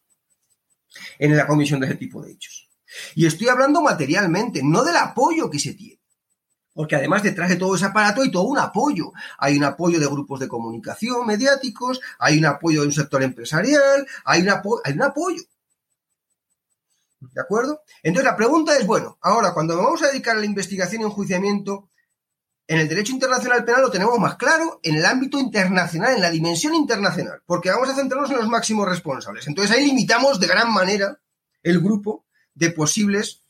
en la comisión de ese tipo de hechos. Y estoy hablando materialmente, no del apoyo que se tiene. Porque además detrás de todo ese aparato hay todo un apoyo. Hay un apoyo de grupos de comunicación mediáticos, hay un apoyo de un sector empresarial, hay un, hay un apoyo. ¿De acuerdo? Entonces la pregunta es, bueno, ahora cuando nos vamos a dedicar a la investigación y enjuiciamiento, en el derecho internacional penal lo tenemos más claro en el ámbito internacional, en la dimensión internacional, porque vamos a centrarnos en los máximos responsables. Entonces ahí limitamos de gran manera el grupo de posibles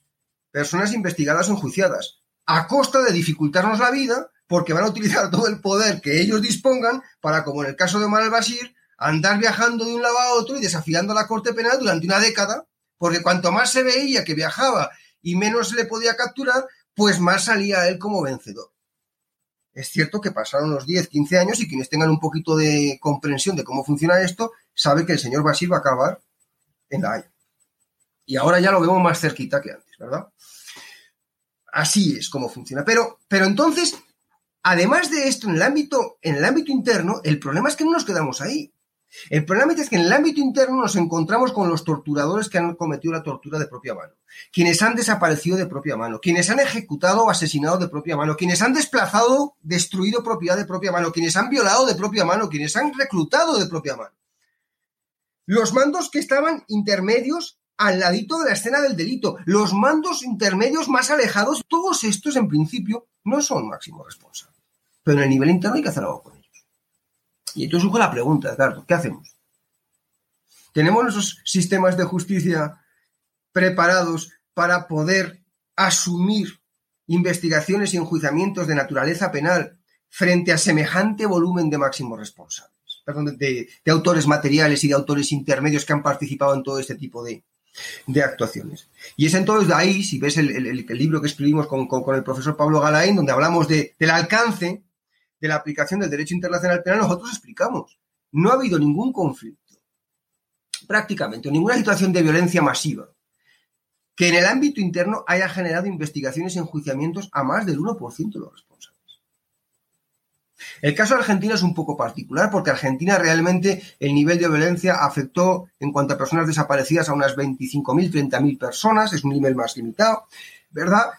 personas investigadas o enjuiciadas, a costa de dificultarnos la vida, porque van a utilizar todo el poder que ellos dispongan para, como en el caso de Omar al-Bashir, andar viajando de un lado a otro y desafiando a la Corte Penal durante una década, porque cuanto más se veía que viajaba y menos le podía capturar, pues más salía él como vencedor. Es cierto que pasaron unos 10, 15 años y quienes tengan un poquito de comprensión de cómo funciona esto, sabe que el señor Basir va a acabar en la Haya. Y ahora ya lo vemos más cerquita que antes, ¿verdad? Así es como funciona. Pero, pero entonces, además de esto, en el ámbito, en el ámbito interno, el problema es que no nos quedamos ahí. El problema es que en el ámbito interno nos encontramos con los torturadores que han cometido la tortura de propia mano, quienes han desaparecido de propia mano, quienes han ejecutado o asesinado de propia mano, quienes han desplazado, destruido propiedad de propia mano, quienes han violado de propia mano, quienes han reclutado de propia mano. Los mandos que estaban intermedios al ladito de la escena del delito, los mandos intermedios más alejados, todos estos en principio no son máximos responsables. Pero en el nivel interno hay que hacer algo con y entonces surge la pregunta, Edgardo, ¿qué hacemos? ¿Tenemos nuestros sistemas de justicia preparados para poder asumir investigaciones y enjuiciamientos de naturaleza penal frente a semejante volumen de máximos responsables? Perdón, de, autores materiales y de autores intermedios que han participado en todo este tipo de, actuaciones. Y es entonces de ahí, si ves el, libro que escribimos con, el profesor Pablo Galain, donde hablamos del alcance de la aplicación del derecho internacional penal, nosotros explicamos, no ha habido ningún conflicto, prácticamente, ninguna situación de violencia masiva que en el ámbito interno haya generado investigaciones y enjuiciamientos a más del 1% de los responsables. El caso de Argentina es un poco particular porque Argentina realmente el nivel de violencia afectó en cuanto a personas desaparecidas a unas 25.000, 30.000 personas, es un nivel más limitado, ¿verdad?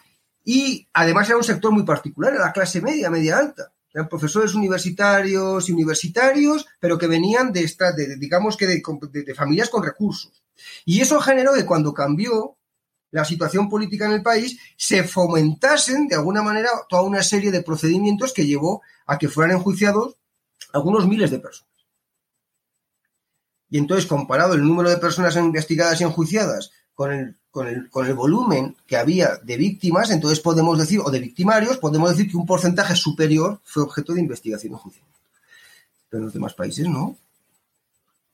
Y además era un sector muy particular, era la clase media, media alta eran profesores universitarios y universitarios, pero que venían de, de digamos que de, familias con recursos. Y eso generó que cuando cambió la situación política en el país, se fomentasen de alguna manera toda una serie de procedimientos que llevó a que fueran enjuiciados algunos miles de personas. Y entonces, comparado el número de personas investigadas y enjuiciadas con el con el, con el volumen que había de víctimas, entonces podemos decir, o de victimarios, podemos decir que un porcentaje superior fue objeto de investigación o juicio. Pero en los demás países no.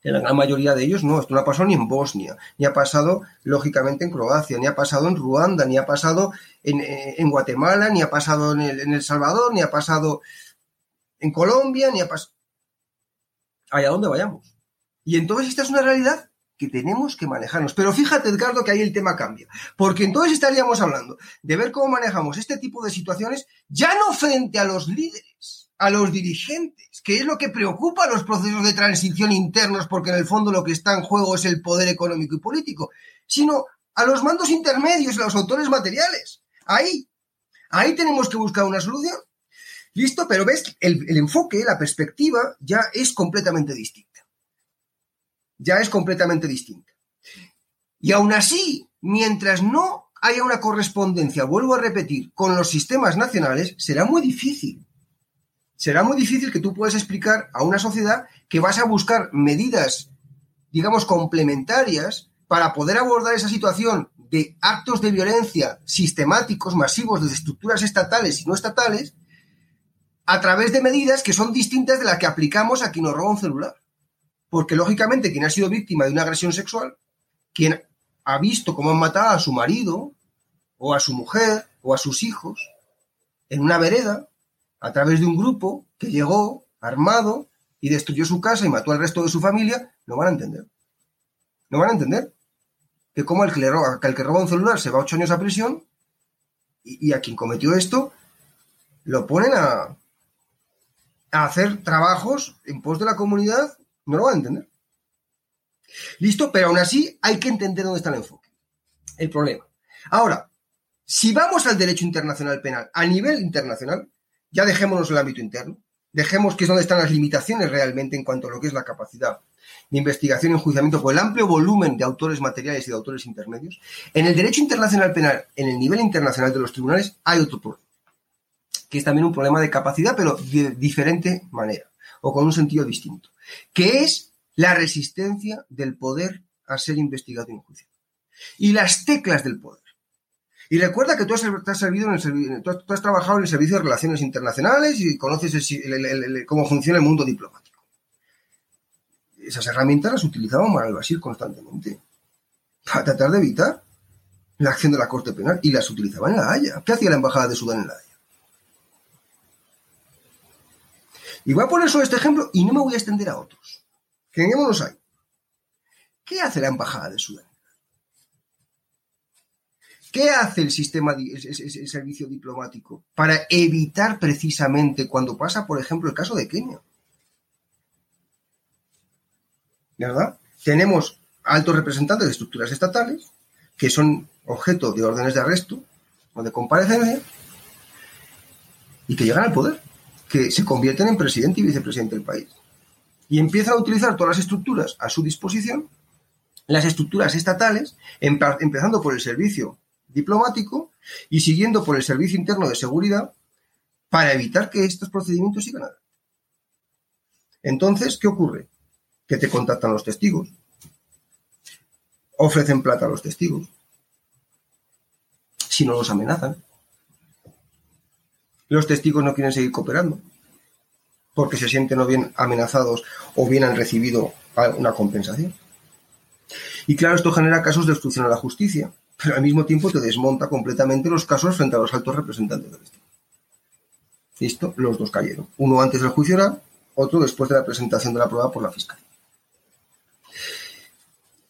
En la gran mayoría de ellos no. Esto no ha pasado ni en Bosnia, ni ha pasado, lógicamente, en Croacia, ni ha pasado en Ruanda, ni ha pasado en, Guatemala, ni ha pasado en el, en el, Salvador, ni ha pasado en Colombia, ni ha pasado. Allá donde vayamos. Y entonces esta es una realidad que tenemos que manejarnos. Pero fíjate, Edgardo, que ahí el tema cambia. Porque entonces estaríamos hablando de ver cómo manejamos este tipo de situaciones, ya no frente a los líderes, a los dirigentes, que es lo que preocupa a los procesos de transición internos, porque en el fondo lo que está en juego es el poder económico y político, sino a los mandos intermedios, a los autores materiales. Ahí, ahí tenemos que buscar una solución. Listo, pero ves, el, el enfoque, la perspectiva ya es completamente distinta ya es completamente distinta. Y aún así, mientras no haya una correspondencia, vuelvo a repetir, con los sistemas nacionales, será muy difícil. Será muy difícil que tú puedas explicar a una sociedad que vas a buscar medidas, digamos, complementarias para poder abordar esa situación de actos de violencia sistemáticos, masivos, desde estructuras estatales y no estatales, a través de medidas que son distintas de las que aplicamos a quien nos roba un celular porque lógicamente quien ha sido víctima de una agresión sexual, quien ha visto cómo han matado a su marido o a su mujer o a sus hijos en una vereda a través de un grupo que llegó armado y destruyó su casa y mató al resto de su familia, no van a entender. No van a entender que como el que, roba, el que roba un celular se va ocho años a prisión y, a quien cometió esto lo ponen a hacer trabajos en pos de la comunidad, no lo van a entender. Listo, pero aún así hay que entender dónde está el enfoque, el problema. Ahora, si vamos al derecho internacional penal a nivel internacional, ya dejémonos el ámbito interno, dejemos que es donde están las limitaciones realmente en cuanto a lo que es la capacidad de investigación y enjuiciamiento por el amplio volumen de autores materiales y de autores intermedios. En el derecho internacional penal, en el nivel internacional de los tribunales, hay otro problema, que es también un problema de capacidad, pero de diferente manera o con un sentido distinto, que es la resistencia del poder a ser investigado y enjuiciado. Y las teclas del poder. Y recuerda que tú has, servido en el, tú has, trabajado en el Servicio de Relaciones Internacionales y conoces cómo funciona el mundo diplomático. Esas herramientas las utilizábamos al Basir constantemente para tratar de evitar la acción de la Corte Penal y las utilizaba en La Haya. ¿Qué hacía la Embajada de Sudán en La Haya? Y voy a poner solo este ejemplo y no me voy a extender a otros. Tengámonos ahí. ¿Qué hace la Embajada de Sudán? ¿Qué hace el sistema, el, servicio diplomático para evitar precisamente cuando pasa, por ejemplo, el caso de Kenia? ¿Verdad? Tenemos altos representantes de estructuras estatales que son objeto de órdenes de arresto o de comparecencia y que llegan al poder, que se convierten en presidente y vicepresidente del país y empiezan a utilizar todas las estructuras a su disposición, las estructuras estatales, empezando por el servicio diplomático y siguiendo por el servicio interno de seguridad para evitar que estos procedimientos sigan adelante. Entonces, ¿qué ocurre? Que te contactan los testigos, ofrecen plata a los testigos, si no los amenazan. Los testigos no quieren seguir cooperando porque se sienten o bien amenazados o bien han recibido una compensación. Y claro, esto genera casos de obstrucción a la justicia, pero al mismo tiempo te desmonta completamente los casos frente a los altos representantes del Estado. Listo, los dos cayeron. Uno antes del juicio oral, otro después de la presentación de la prueba por la Fiscalía.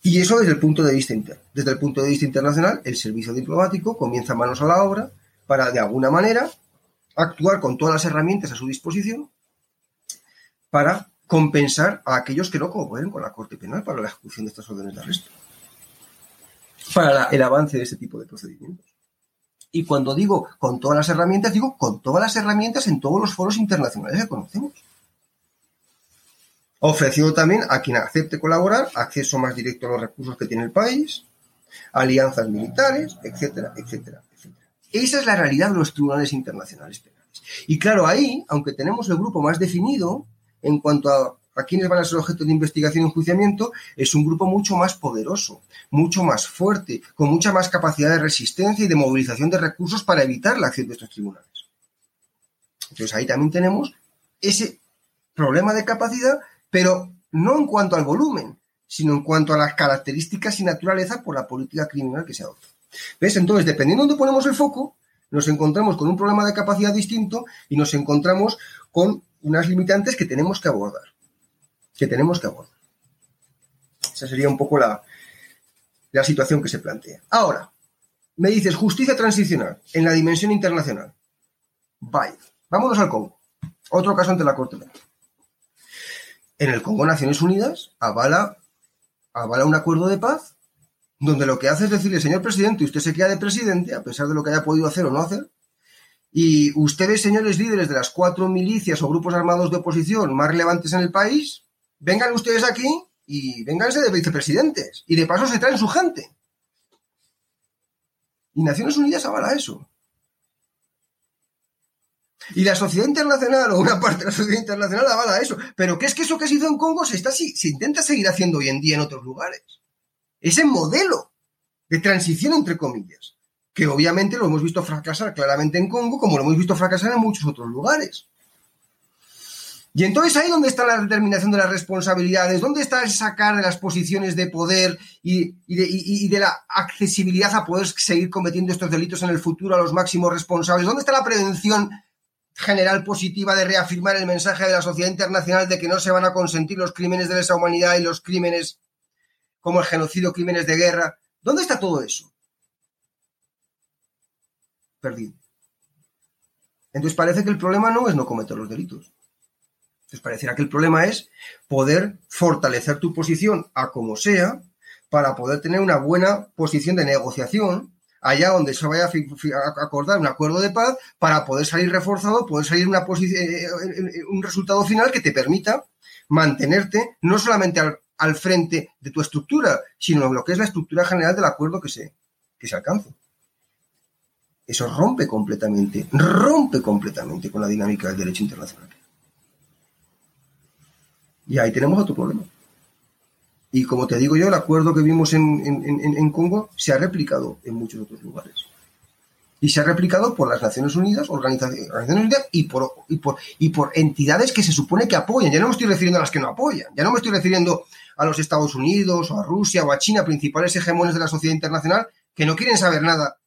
Y eso desde el punto de vista interno. Desde el punto de vista internacional, el servicio diplomático comienza manos a la obra para, de alguna manera, actuar con todas las herramientas a su disposición para compensar a aquellos que no cooperen con la Corte Penal para la ejecución de estas órdenes de arresto, para el avance de este tipo de procedimientos. Y cuando digo con todas las herramientas, digo con todas las herramientas en todos los foros internacionales que conocemos. Ofreciendo también a quien acepte colaborar acceso más directo a los recursos que tiene el país, alianzas militares, etcétera, etcétera. Esa es la realidad de los tribunales internacionales penales. Y claro, ahí, aunque tenemos el grupo más definido, en cuanto a, a quiénes van a ser objeto de investigación y enjuiciamiento, es un grupo mucho más poderoso, mucho más fuerte, con mucha más capacidad de resistencia y de movilización de recursos para evitar la acción de estos tribunales. Entonces ahí también tenemos ese problema de capacidad, pero no en cuanto al volumen, sino en cuanto a las características y naturaleza por la política criminal que se adopta. ¿Ves? Entonces, dependiendo de dónde ponemos el foco, nos encontramos con un problema de capacidad distinto y nos encontramos con unas limitantes que tenemos que abordar. Que tenemos que abordar. Esa sería un poco la, la situación que se plantea. Ahora, me dices justicia transicional en la dimensión internacional. Vaya, vámonos al Congo. Otro caso ante la Corte Penal. En el Congo, Naciones Unidas avala, avala un acuerdo de paz donde lo que hace es decirle, señor presidente, usted se queda de presidente, a pesar de lo que haya podido hacer o no hacer, y ustedes, señores líderes de las cuatro milicias o grupos armados de oposición más relevantes en el país, vengan ustedes aquí y vénganse de vicepresidentes. Y de paso se traen su gente. Y Naciones Unidas avala eso. Y la sociedad internacional, o una parte de la sociedad internacional, avala eso. Pero ¿qué es que eso que se hizo en Congo se, está, se intenta seguir haciendo hoy en día en otros lugares? Ese modelo de transición, entre comillas que obviamente lo hemos visto fracasar claramente en Congo, como lo hemos visto fracasar en muchos otros lugares. Y entonces ahí donde está la determinación de las responsabilidades, dónde está el sacar de las posiciones de poder y, y, de, la accesibilidad a poder seguir cometiendo estos delitos en el futuro a los máximos responsables, dónde está la prevención general positiva de reafirmar el mensaje de la sociedad internacional de que no se van a consentir los crímenes de lesa humanidad y los crímenes como el genocidio, crímenes de guerra. ¿Dónde está todo eso? Perdido. Entonces parece que el problema no es no cometer los delitos. Entonces pareciera que el problema es poder fortalecer tu posición a como sea para poder tener una buena posición de negociación allá donde se vaya a acordar un acuerdo de paz para poder salir reforzado, poder salir posición, eh, eh, un resultado final que te permita mantenerte no solamente al, al, frente de tu estructura, sino en lo que es la estructura general del acuerdo que se, que se alcanza. Eso rompe completamente, rompe completamente con la dinámica del derecho internacional. Y ahí tenemos otro problema. Y como te digo yo, el acuerdo que vimos en, Congo se ha replicado en muchos otros lugares. Y se ha replicado por las Naciones Unidas, Organizaciones Unidas y por, y, por, entidades que se supone que apoyan. Ya no me estoy refiriendo a las que no apoyan. Ya no me estoy refiriendo a los Estados Unidos o a Rusia o a China, principales hegemones de la sociedad internacional, que no quieren saber nada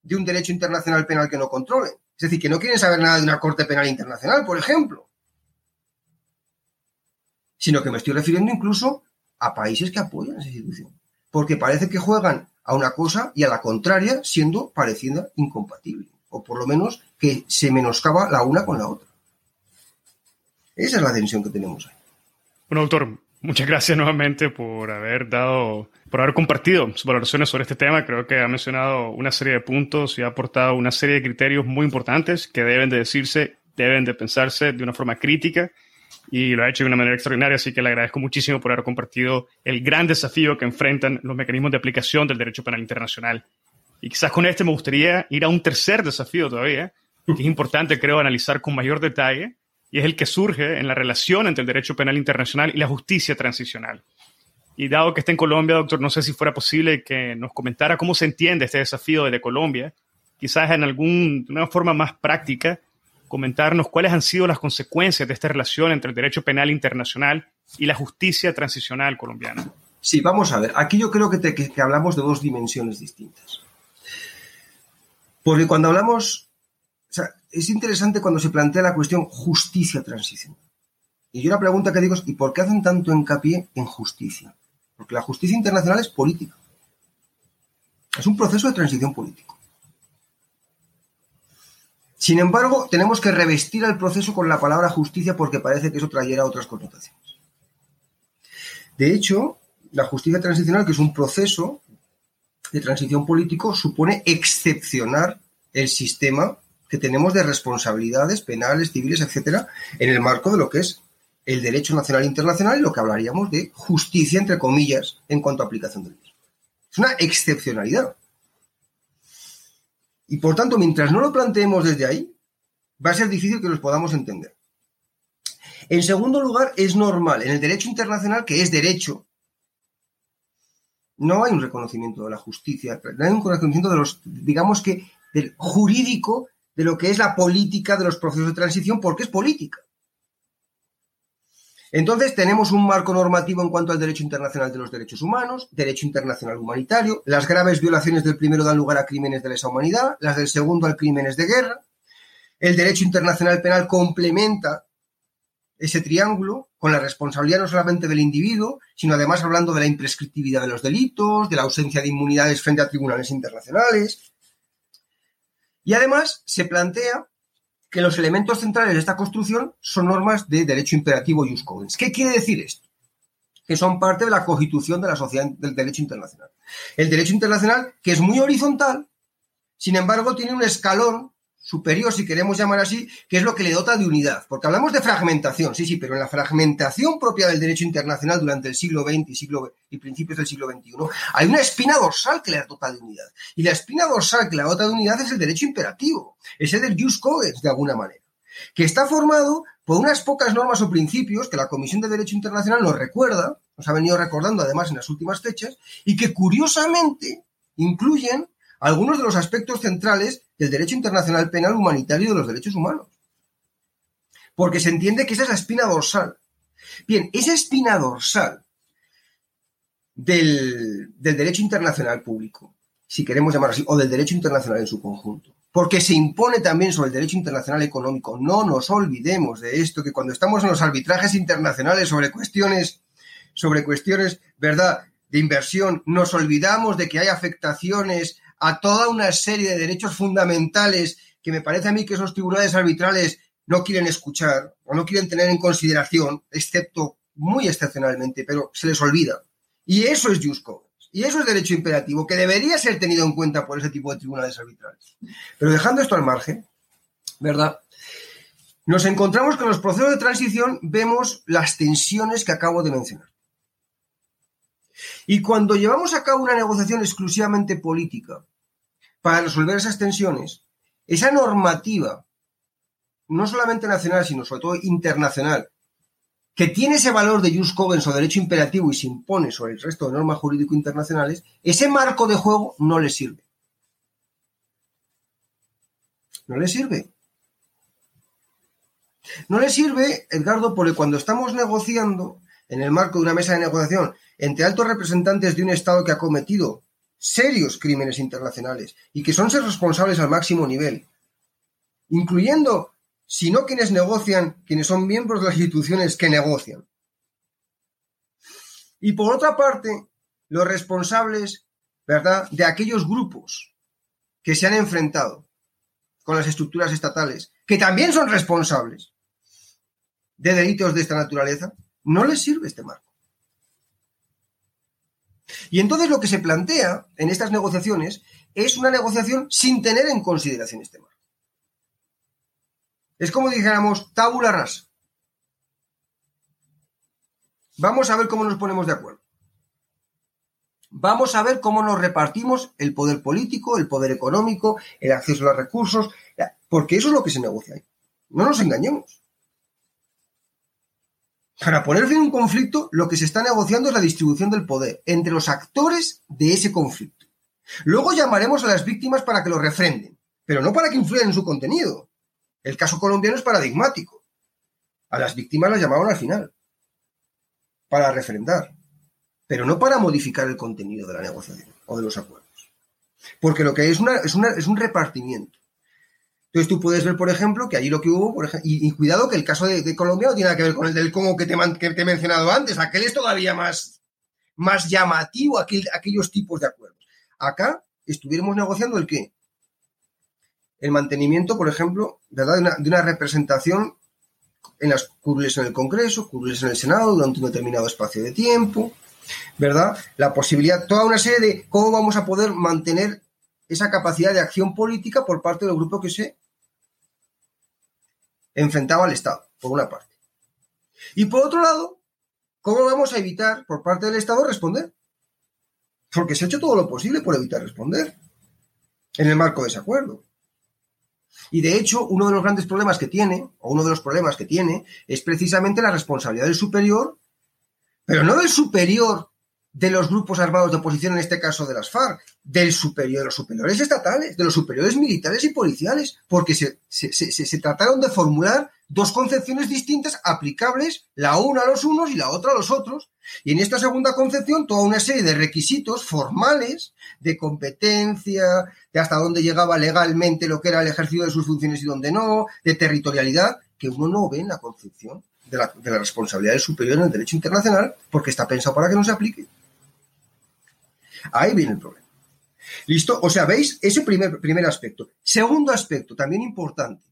de un derecho internacional penal que no controle. Es decir, que no quieren saber nada de una Corte Penal Internacional, por ejemplo. Sino que me estoy refiriendo incluso a países que apoyan esa institución. Porque parece que juegan a una cosa y a la contraria, siendo parecida incompatible. O por lo menos que se menoscaba la una con la otra. Esa es la tensión que tenemos ahí. Bueno, doctor, muchas gracias nuevamente por haber dado por haber compartido sus valoraciones sobre este tema. Creo que ha mencionado una serie de puntos y ha aportado una serie de criterios muy importantes que deben de decirse, deben de pensarse de una forma crítica y lo ha hecho de una manera extraordinaria, así que le agradezco muchísimo por haber compartido el gran desafío que enfrentan los mecanismos de aplicación del derecho penal internacional. Y quizás con este me gustaría ir a un tercer desafío todavía, que es importante, creo, analizar con mayor detalle, y es el que surge en la relación entre el derecho penal internacional y la justicia transicional. Y dado que está en Colombia, doctor, no sé si fuera posible que nos comentara cómo se entiende este desafío desde Colombia, quizás en alguna forma más práctica, comentarnos cuáles han sido las consecuencias de esta relación entre el derecho penal internacional y la justicia transicional colombiana. Sí, vamos a ver. Aquí yo creo que, que hablamos de dos dimensiones distintas. Porque cuando hablamos, es interesante cuando se plantea la cuestión justicia transicional. Y yo la pregunta que digo es, ¿y por qué hacen tanto hincapié en justicia? Porque la justicia internacional es política. Es un proceso de transición político. Sin embargo, tenemos que revestir el proceso con la palabra justicia porque parece que eso trayera otras connotaciones. De hecho, la justicia transicional, que es un proceso de transición político, supone excepcionar el sistema que tenemos de responsabilidades penales, civiles, etcétera, en el marco de lo que es el derecho nacional e internacional y lo que hablaríamos de justicia, entre comillas, en cuanto a aplicación del mismo. Es una excepcionalidad. Y por tanto, mientras no lo planteemos desde ahí, va a ser difícil que los podamos entender. En segundo lugar, es normal en el derecho internacional, que es derecho, no hay un reconocimiento de la justicia, no hay un reconocimiento de los, digamos que, del jurídico de lo que es la política de los procesos de transición, porque es política. Entonces, tenemos un marco normativo en cuanto al derecho internacional de los derechos humanos, derecho internacional humanitario, las graves violaciones del primero dan lugar a crímenes de lesa humanidad, las del segundo a crímenes de guerra. El derecho internacional penal complementa ese triángulo con la responsabilidad no solamente del individuo, sino además hablando de la imprescriptibilidad de los delitos, de la ausencia de inmunidades frente a tribunales internacionales. Y además se plantea que los elementos centrales de esta construcción son normas de derecho imperativo y cogens. ¿Qué quiere decir esto? Que son parte de la constitución de la sociedad del derecho internacional. El derecho internacional, que es muy horizontal, sin embargo, tiene un escalón superior, si queremos llamar así, que es lo que le dota de unidad. Porque hablamos de fragmentación, sí, sí, pero en la fragmentación propia del derecho internacional durante el siglo XX y, siglo, y principios del siglo XXI, hay una espina dorsal que le dota de unidad. Y la espina dorsal que le dota de unidad es el derecho imperativo, ese del jus cogens, de alguna manera, que está formado por unas pocas normas o principios que la Comisión de Derecho Internacional nos recuerda, nos ha venido recordando además en las últimas fechas, y que curiosamente incluyen algunos de los aspectos centrales del derecho internacional penal humanitario de los derechos humanos. porque se entiende que esa es la espina dorsal. Bien, esa espina dorsal del, del derecho internacional público, si queremos llamarlo así, o del derecho internacional en su conjunto, porque se impone también sobre el derecho internacional económico. No nos olvidemos de esto, que cuando estamos en los arbitrajes internacionales sobre cuestiones, sobre cuestiones, ¿verdad?, de inversión, nos olvidamos de que hay afectaciones a toda una serie de derechos fundamentales que me parece a mí que esos tribunales arbitrales no quieren escuchar o no quieren tener en consideración, excepto muy excepcionalmente, pero se les olvida. Y eso es Jusco. Y eso es derecho imperativo, que debería ser tenido en cuenta por ese tipo de tribunales arbitrales. Pero dejando esto al margen, ¿verdad? Nos encontramos con los procesos de transición, vemos las tensiones que acabo de mencionar. Y cuando llevamos a cabo una negociación exclusivamente política para resolver esas tensiones, esa normativa, no solamente nacional, sino sobre todo internacional, que tiene ese valor de jus cogens o derecho imperativo y se impone sobre el resto de normas jurídico internacionales, ese marco de juego no le sirve. No le sirve. No le sirve, Edgardo, porque cuando estamos negociando en el marco de una mesa de negociación entre altos representantes de un Estado que ha cometido serios crímenes internacionales y que son ser responsables al máximo nivel, incluyendo, si no quienes negocian, quienes son miembros de las instituciones que negocian. Y por otra parte, los responsables, ¿verdad?, de aquellos grupos que se han enfrentado con las estructuras estatales, que también son responsables de delitos de esta naturaleza, no les sirve este marco. Y entonces lo que se plantea en estas negociaciones es una negociación sin tener en consideración este marco. Es como dijéramos tabula rasa. Vamos a ver cómo nos ponemos de acuerdo. Vamos a ver cómo nos repartimos el poder político, el poder económico, el acceso a los recursos, porque eso es lo que se negocia ahí. No nos engañemos. Para poner fin a un conflicto, lo que se está negociando es la distribución del poder entre los actores de ese conflicto. Luego llamaremos a las víctimas para que lo refrenden, pero no para que influyan en su contenido. El caso colombiano es paradigmático. A las víctimas las llamaron al final, para refrendar, pero no para modificar el contenido de la negociación o de los acuerdos. Porque lo que hay es, es un repartimiento. Entonces tú puedes ver, por ejemplo, que allí lo que hubo, y, cuidado que el caso de, Colombia no tiene nada que ver con el del Congo que te, he mencionado antes, aquel es todavía más, más llamativo, aquellos tipos de acuerdos. Acá estuviéramos negociando el qué? El mantenimiento, por ejemplo, ¿verdad? De, una, representación en las curles en el Congreso, curles en el Senado durante un determinado espacio de tiempo, ¿verdad? La posibilidad, toda una serie de cómo vamos a poder mantener esa capacidad de acción política por parte del grupo que se enfrentaba al Estado, por una parte. Y por otro lado, ¿cómo vamos a evitar por parte del Estado responder? Porque se ha hecho todo lo posible por evitar responder en el marco de ese acuerdo. Y de hecho, uno de los grandes problemas que tiene, o uno de los problemas que tiene, es precisamente la responsabilidad del superior, pero no del superior de los grupos armados de oposición, en este caso de las FARC, del superior, de los superiores estatales, de los superiores militares y policiales, porque se, se, trataron de formular dos concepciones distintas aplicables, la una a los unos y la otra a los otros. Y en esta segunda concepción, toda una serie de requisitos formales de competencia, de hasta dónde llegaba legalmente lo que era el ejercicio de sus funciones y dónde no, de territorialidad, que uno no ve en la concepción de la, de la responsabilidad del superior en el derecho internacional, porque está pensado para que no se aplique. Ahí viene el problema. ¿Listo? O sea, ¿veis? Ese primer, primer aspecto. Segundo aspecto, también importante.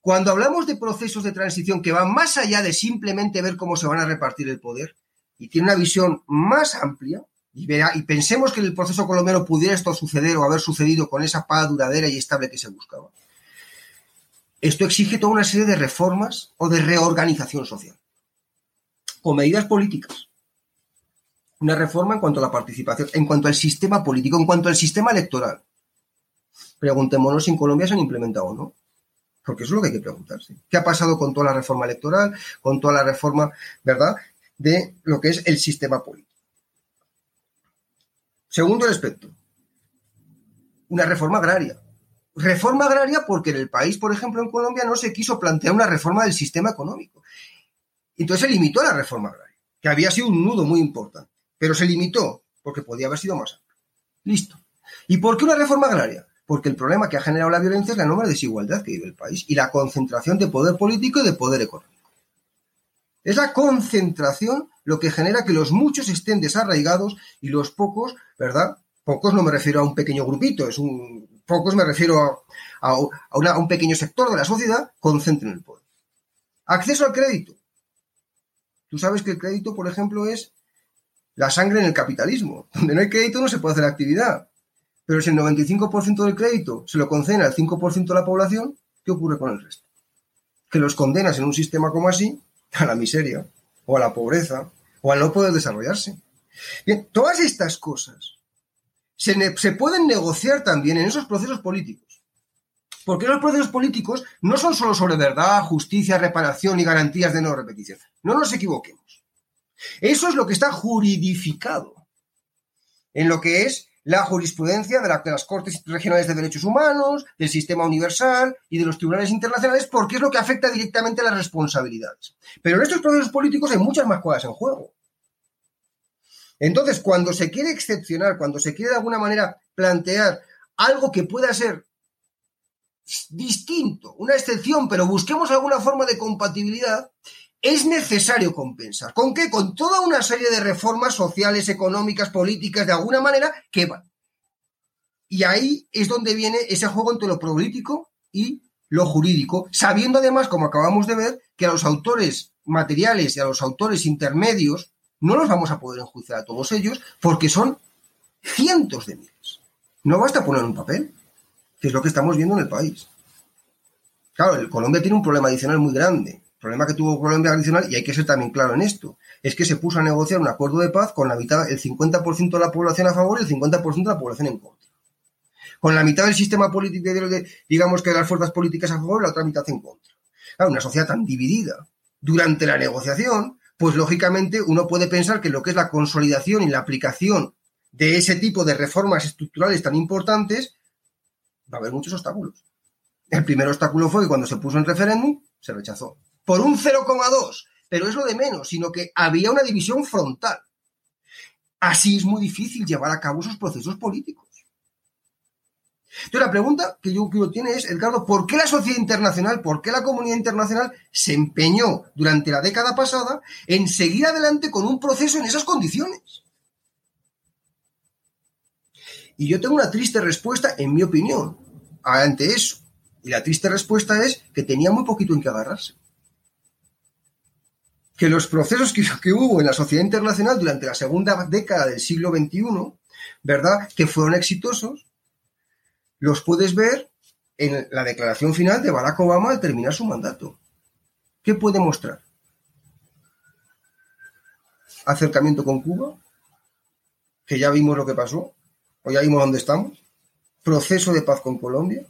Cuando hablamos de procesos de transición que van más allá de simplemente ver cómo se van a repartir el poder y tiene una visión más amplia, y, y pensemos que en el proceso colombiano pudiera esto suceder o haber sucedido con esa paz duradera y estable que se buscaba, esto exige toda una serie de reformas o de reorganización social, con medidas políticas una reforma en cuanto a la participación, en cuanto al sistema político, en cuanto al sistema electoral. Preguntémonos si en Colombia se han implementado o no. Porque eso es lo que hay que preguntarse. ¿Qué ha pasado con toda la reforma electoral, con toda la reforma, ¿verdad?, de lo que es el sistema político. Segundo aspecto, una reforma agraria. reforma agraria porque en el país, por ejemplo, en Colombia, no se quiso plantear una reforma del sistema económico. Entonces se limitó a la reforma agraria, que había sido un nudo muy importante, pero se limitó porque podía haber sido más amplio. Listo. ¿Y por qué una reforma agraria? Porque el problema que ha generado la violencia es la enorme desigualdad que vive el país y la concentración de poder político y de poder económico. Es la concentración lo que genera que los muchos estén desarraigados y los pocos, ¿verdad? Pocos no me refiero a un pequeño grupito, es un pocos me refiero a, un pequeño sector de la sociedad, concentren el poder. Acceso al crédito. Tú sabes que el crédito, por ejemplo, es la sangre en el capitalismo. Donde no hay crédito no se puede hacer actividad. Pero si el 95% del crédito se lo concede al 5% de la población, ¿qué ocurre con el resto? Que los condenas en un sistema como así a la miseria, o a la pobreza, o al no poder desarrollarse. Bien, todas estas cosas se, pueden negociar también en esos procesos políticos. Porque los procesos políticos no son solo sobre verdad, justicia, reparación y garantías de no repetición. No nos equivoquemos. Eso es lo que está juridificado en lo que es la jurisprudencia de, las Cortes Regionales de Derechos Humanos, del Sistema Universal y de los tribunales internacionales, porque es lo que afecta directamente a las responsabilidades. Pero en estos procesos políticos hay muchas más cosas en juego. Entonces, cuando se quiere excepcionar, cuando se quiere de alguna manera plantear algo que pueda ser distinto, una excepción, pero busquemos alguna forma de compatibilidad, es necesario compensar. ¿Con qué? Con toda una serie de reformas sociales, económicas, políticas, de alguna manera, que van. Y ahí es donde viene ese juego entre lo político y lo jurídico, sabiendo además, como acabamos de ver, que a los autores materiales y a los autores intermedios no los vamos a poder enjuiciar a todos ellos porque son cientos de miles. No basta poner un papel, que es lo que estamos viendo en el país. Claro, el Colombia tiene un problema adicional muy grande. El problema que tuvo Colombia adicional, y hay que ser también claro en esto, es que se puso a negociar un acuerdo de paz con la mitad, el 50% de la población a favor y el 50% de la población en contra. Con la mitad del sistema político, digamos que las fuerzas políticas a favor y la otra mitad en contra. Una sociedad tan dividida durante la negociación pues lógicamente uno puede pensar que lo que es la consolidación y la aplicación de ese tipo de reformas estructurales tan importantes, va a haber muchos obstáculos. El primer obstáculo fue que cuando se puso en referéndum, se rechazó. Por un 0,2, pero es lo de menos, sino que había una división frontal. Así es muy difícil llevar a cabo esos procesos políticos. Entonces, la pregunta que yo creo tiene es, Edgardo, ¿por qué la sociedad internacional, por qué la comunidad internacional se empeñó durante la década pasada en seguir adelante con un proceso en esas condiciones? Y yo tengo una triste respuesta, en mi opinión, ante eso. Y la triste respuesta es que tenía muy poquito en qué agarrarse. Que los procesos que, hubo en la sociedad internacional durante la segunda década del siglo XXI, ¿verdad? Que fueron exitosos, los puedes ver en la declaración final de Barack Obama al terminar su mandato. ¿Qué puede mostrar? Acercamiento con Cuba, que ya vimos lo que pasó, o ya vimos dónde estamos, proceso de paz con Colombia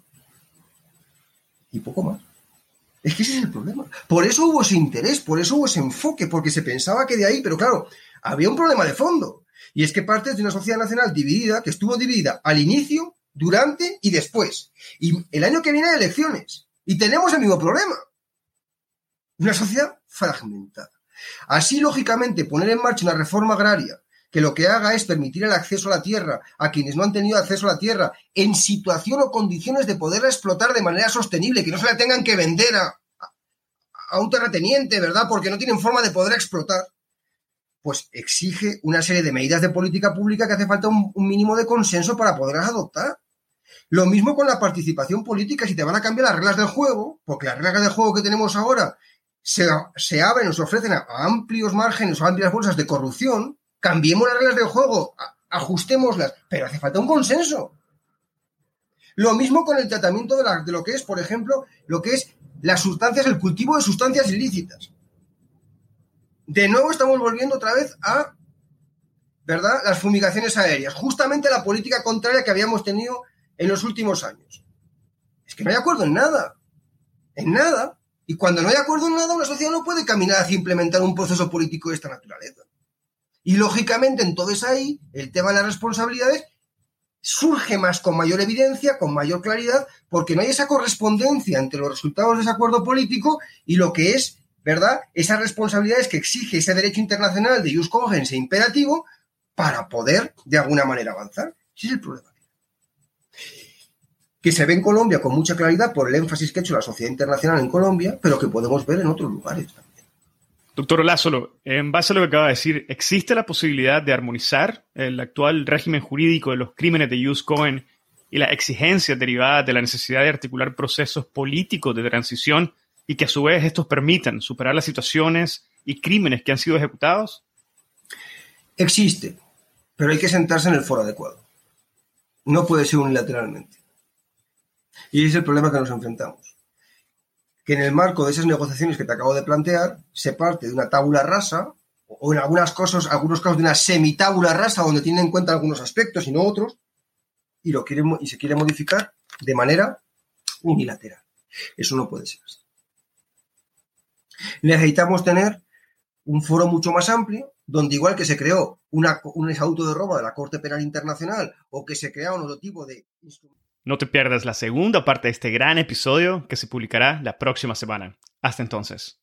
y poco más. Es que ese es el problema. Por eso hubo ese interés, por eso hubo ese enfoque, porque se pensaba que de ahí, pero claro, había un problema de fondo. Y es que parte de una sociedad nacional dividida, que estuvo dividida al inicio durante y después. Y el año que viene hay elecciones. Y tenemos el mismo problema. Una sociedad fragmentada. Así, lógicamente, poner en marcha una reforma agraria que lo que haga es permitir el acceso a la tierra a quienes no han tenido acceso a la tierra en situación o condiciones de poderla explotar de manera sostenible, que no se la tengan que vender a, a un terrateniente, ¿verdad? Porque no tienen forma de poder explotar pues exige una serie de medidas de política pública que hace falta un, mínimo de consenso para poderlas adoptar. Lo mismo con la participación política, si te van a cambiar las reglas del juego, porque las reglas del juego que tenemos ahora se, se abren o se ofrecen a, amplios márgenes o amplias bolsas de corrupción, cambiemos las reglas del juego, ajustémoslas, pero hace falta un consenso. Lo mismo con el tratamiento de, de lo que es, por ejemplo, lo que es las sustancias, el cultivo de sustancias ilícitas de nuevo estamos volviendo otra vez a, ¿verdad?, las fumigaciones aéreas, justamente la política contraria que habíamos tenido en los últimos años. Es que no hay acuerdo en nada, en nada. Y cuando no hay acuerdo en nada, una sociedad no puede caminar hacia implementar un proceso político de esta naturaleza. Y lógicamente, entonces ahí, el tema de las responsabilidades surge más con mayor evidencia, con mayor claridad, porque no hay esa correspondencia entre los resultados de ese acuerdo político y lo que es, ¿verdad?, esas responsabilidades que exige ese derecho internacional de jus cogens e imperativo para poder, de alguna manera, avanzar. Ese es el problema. Que se ve en Colombia con mucha claridad por el énfasis que ha hecho la sociedad internacional en Colombia, pero que podemos ver en otros lugares también. Doctor Lázaro, en base a lo que acaba de decir, ¿existe la posibilidad de armonizar el actual régimen jurídico de los crímenes de Jus Cohen y las exigencias derivadas de la necesidad de articular procesos políticos de transición y que a su vez estos permitan superar las situaciones y crímenes que han sido ejecutados? Existe, pero hay que sentarse en el foro adecuado. No puede ser unilateralmente. Y ese es el problema que nos enfrentamos que en el marco de esas negociaciones que te acabo de plantear se parte de una tabula rasa o en algunas cosas, algunos casos de una semitábula rasa donde tienen en cuenta algunos aspectos y no otros y lo quiere, y se quiere modificar de manera unilateral. Eso no puede ser así. Necesitamos tener un foro mucho más amplio, donde igual que se creó un estatuto de Roma de la Corte Penal Internacional o que se crea un otro tipo de no te pierdas la segunda parte de este gran episodio que se publicará la próxima semana. Hasta entonces.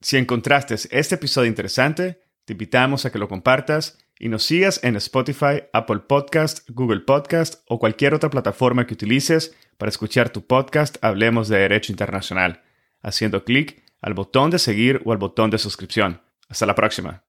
Si encontraste este episodio interesante, te invitamos a que lo compartas y nos sigas en Spotify, Apple Podcast, Google Podcast o cualquier otra plataforma que utilices para escuchar tu podcast Hablemos de Derecho Internacional, haciendo clic al botón de seguir o al botón de suscripción. Hasta la próxima.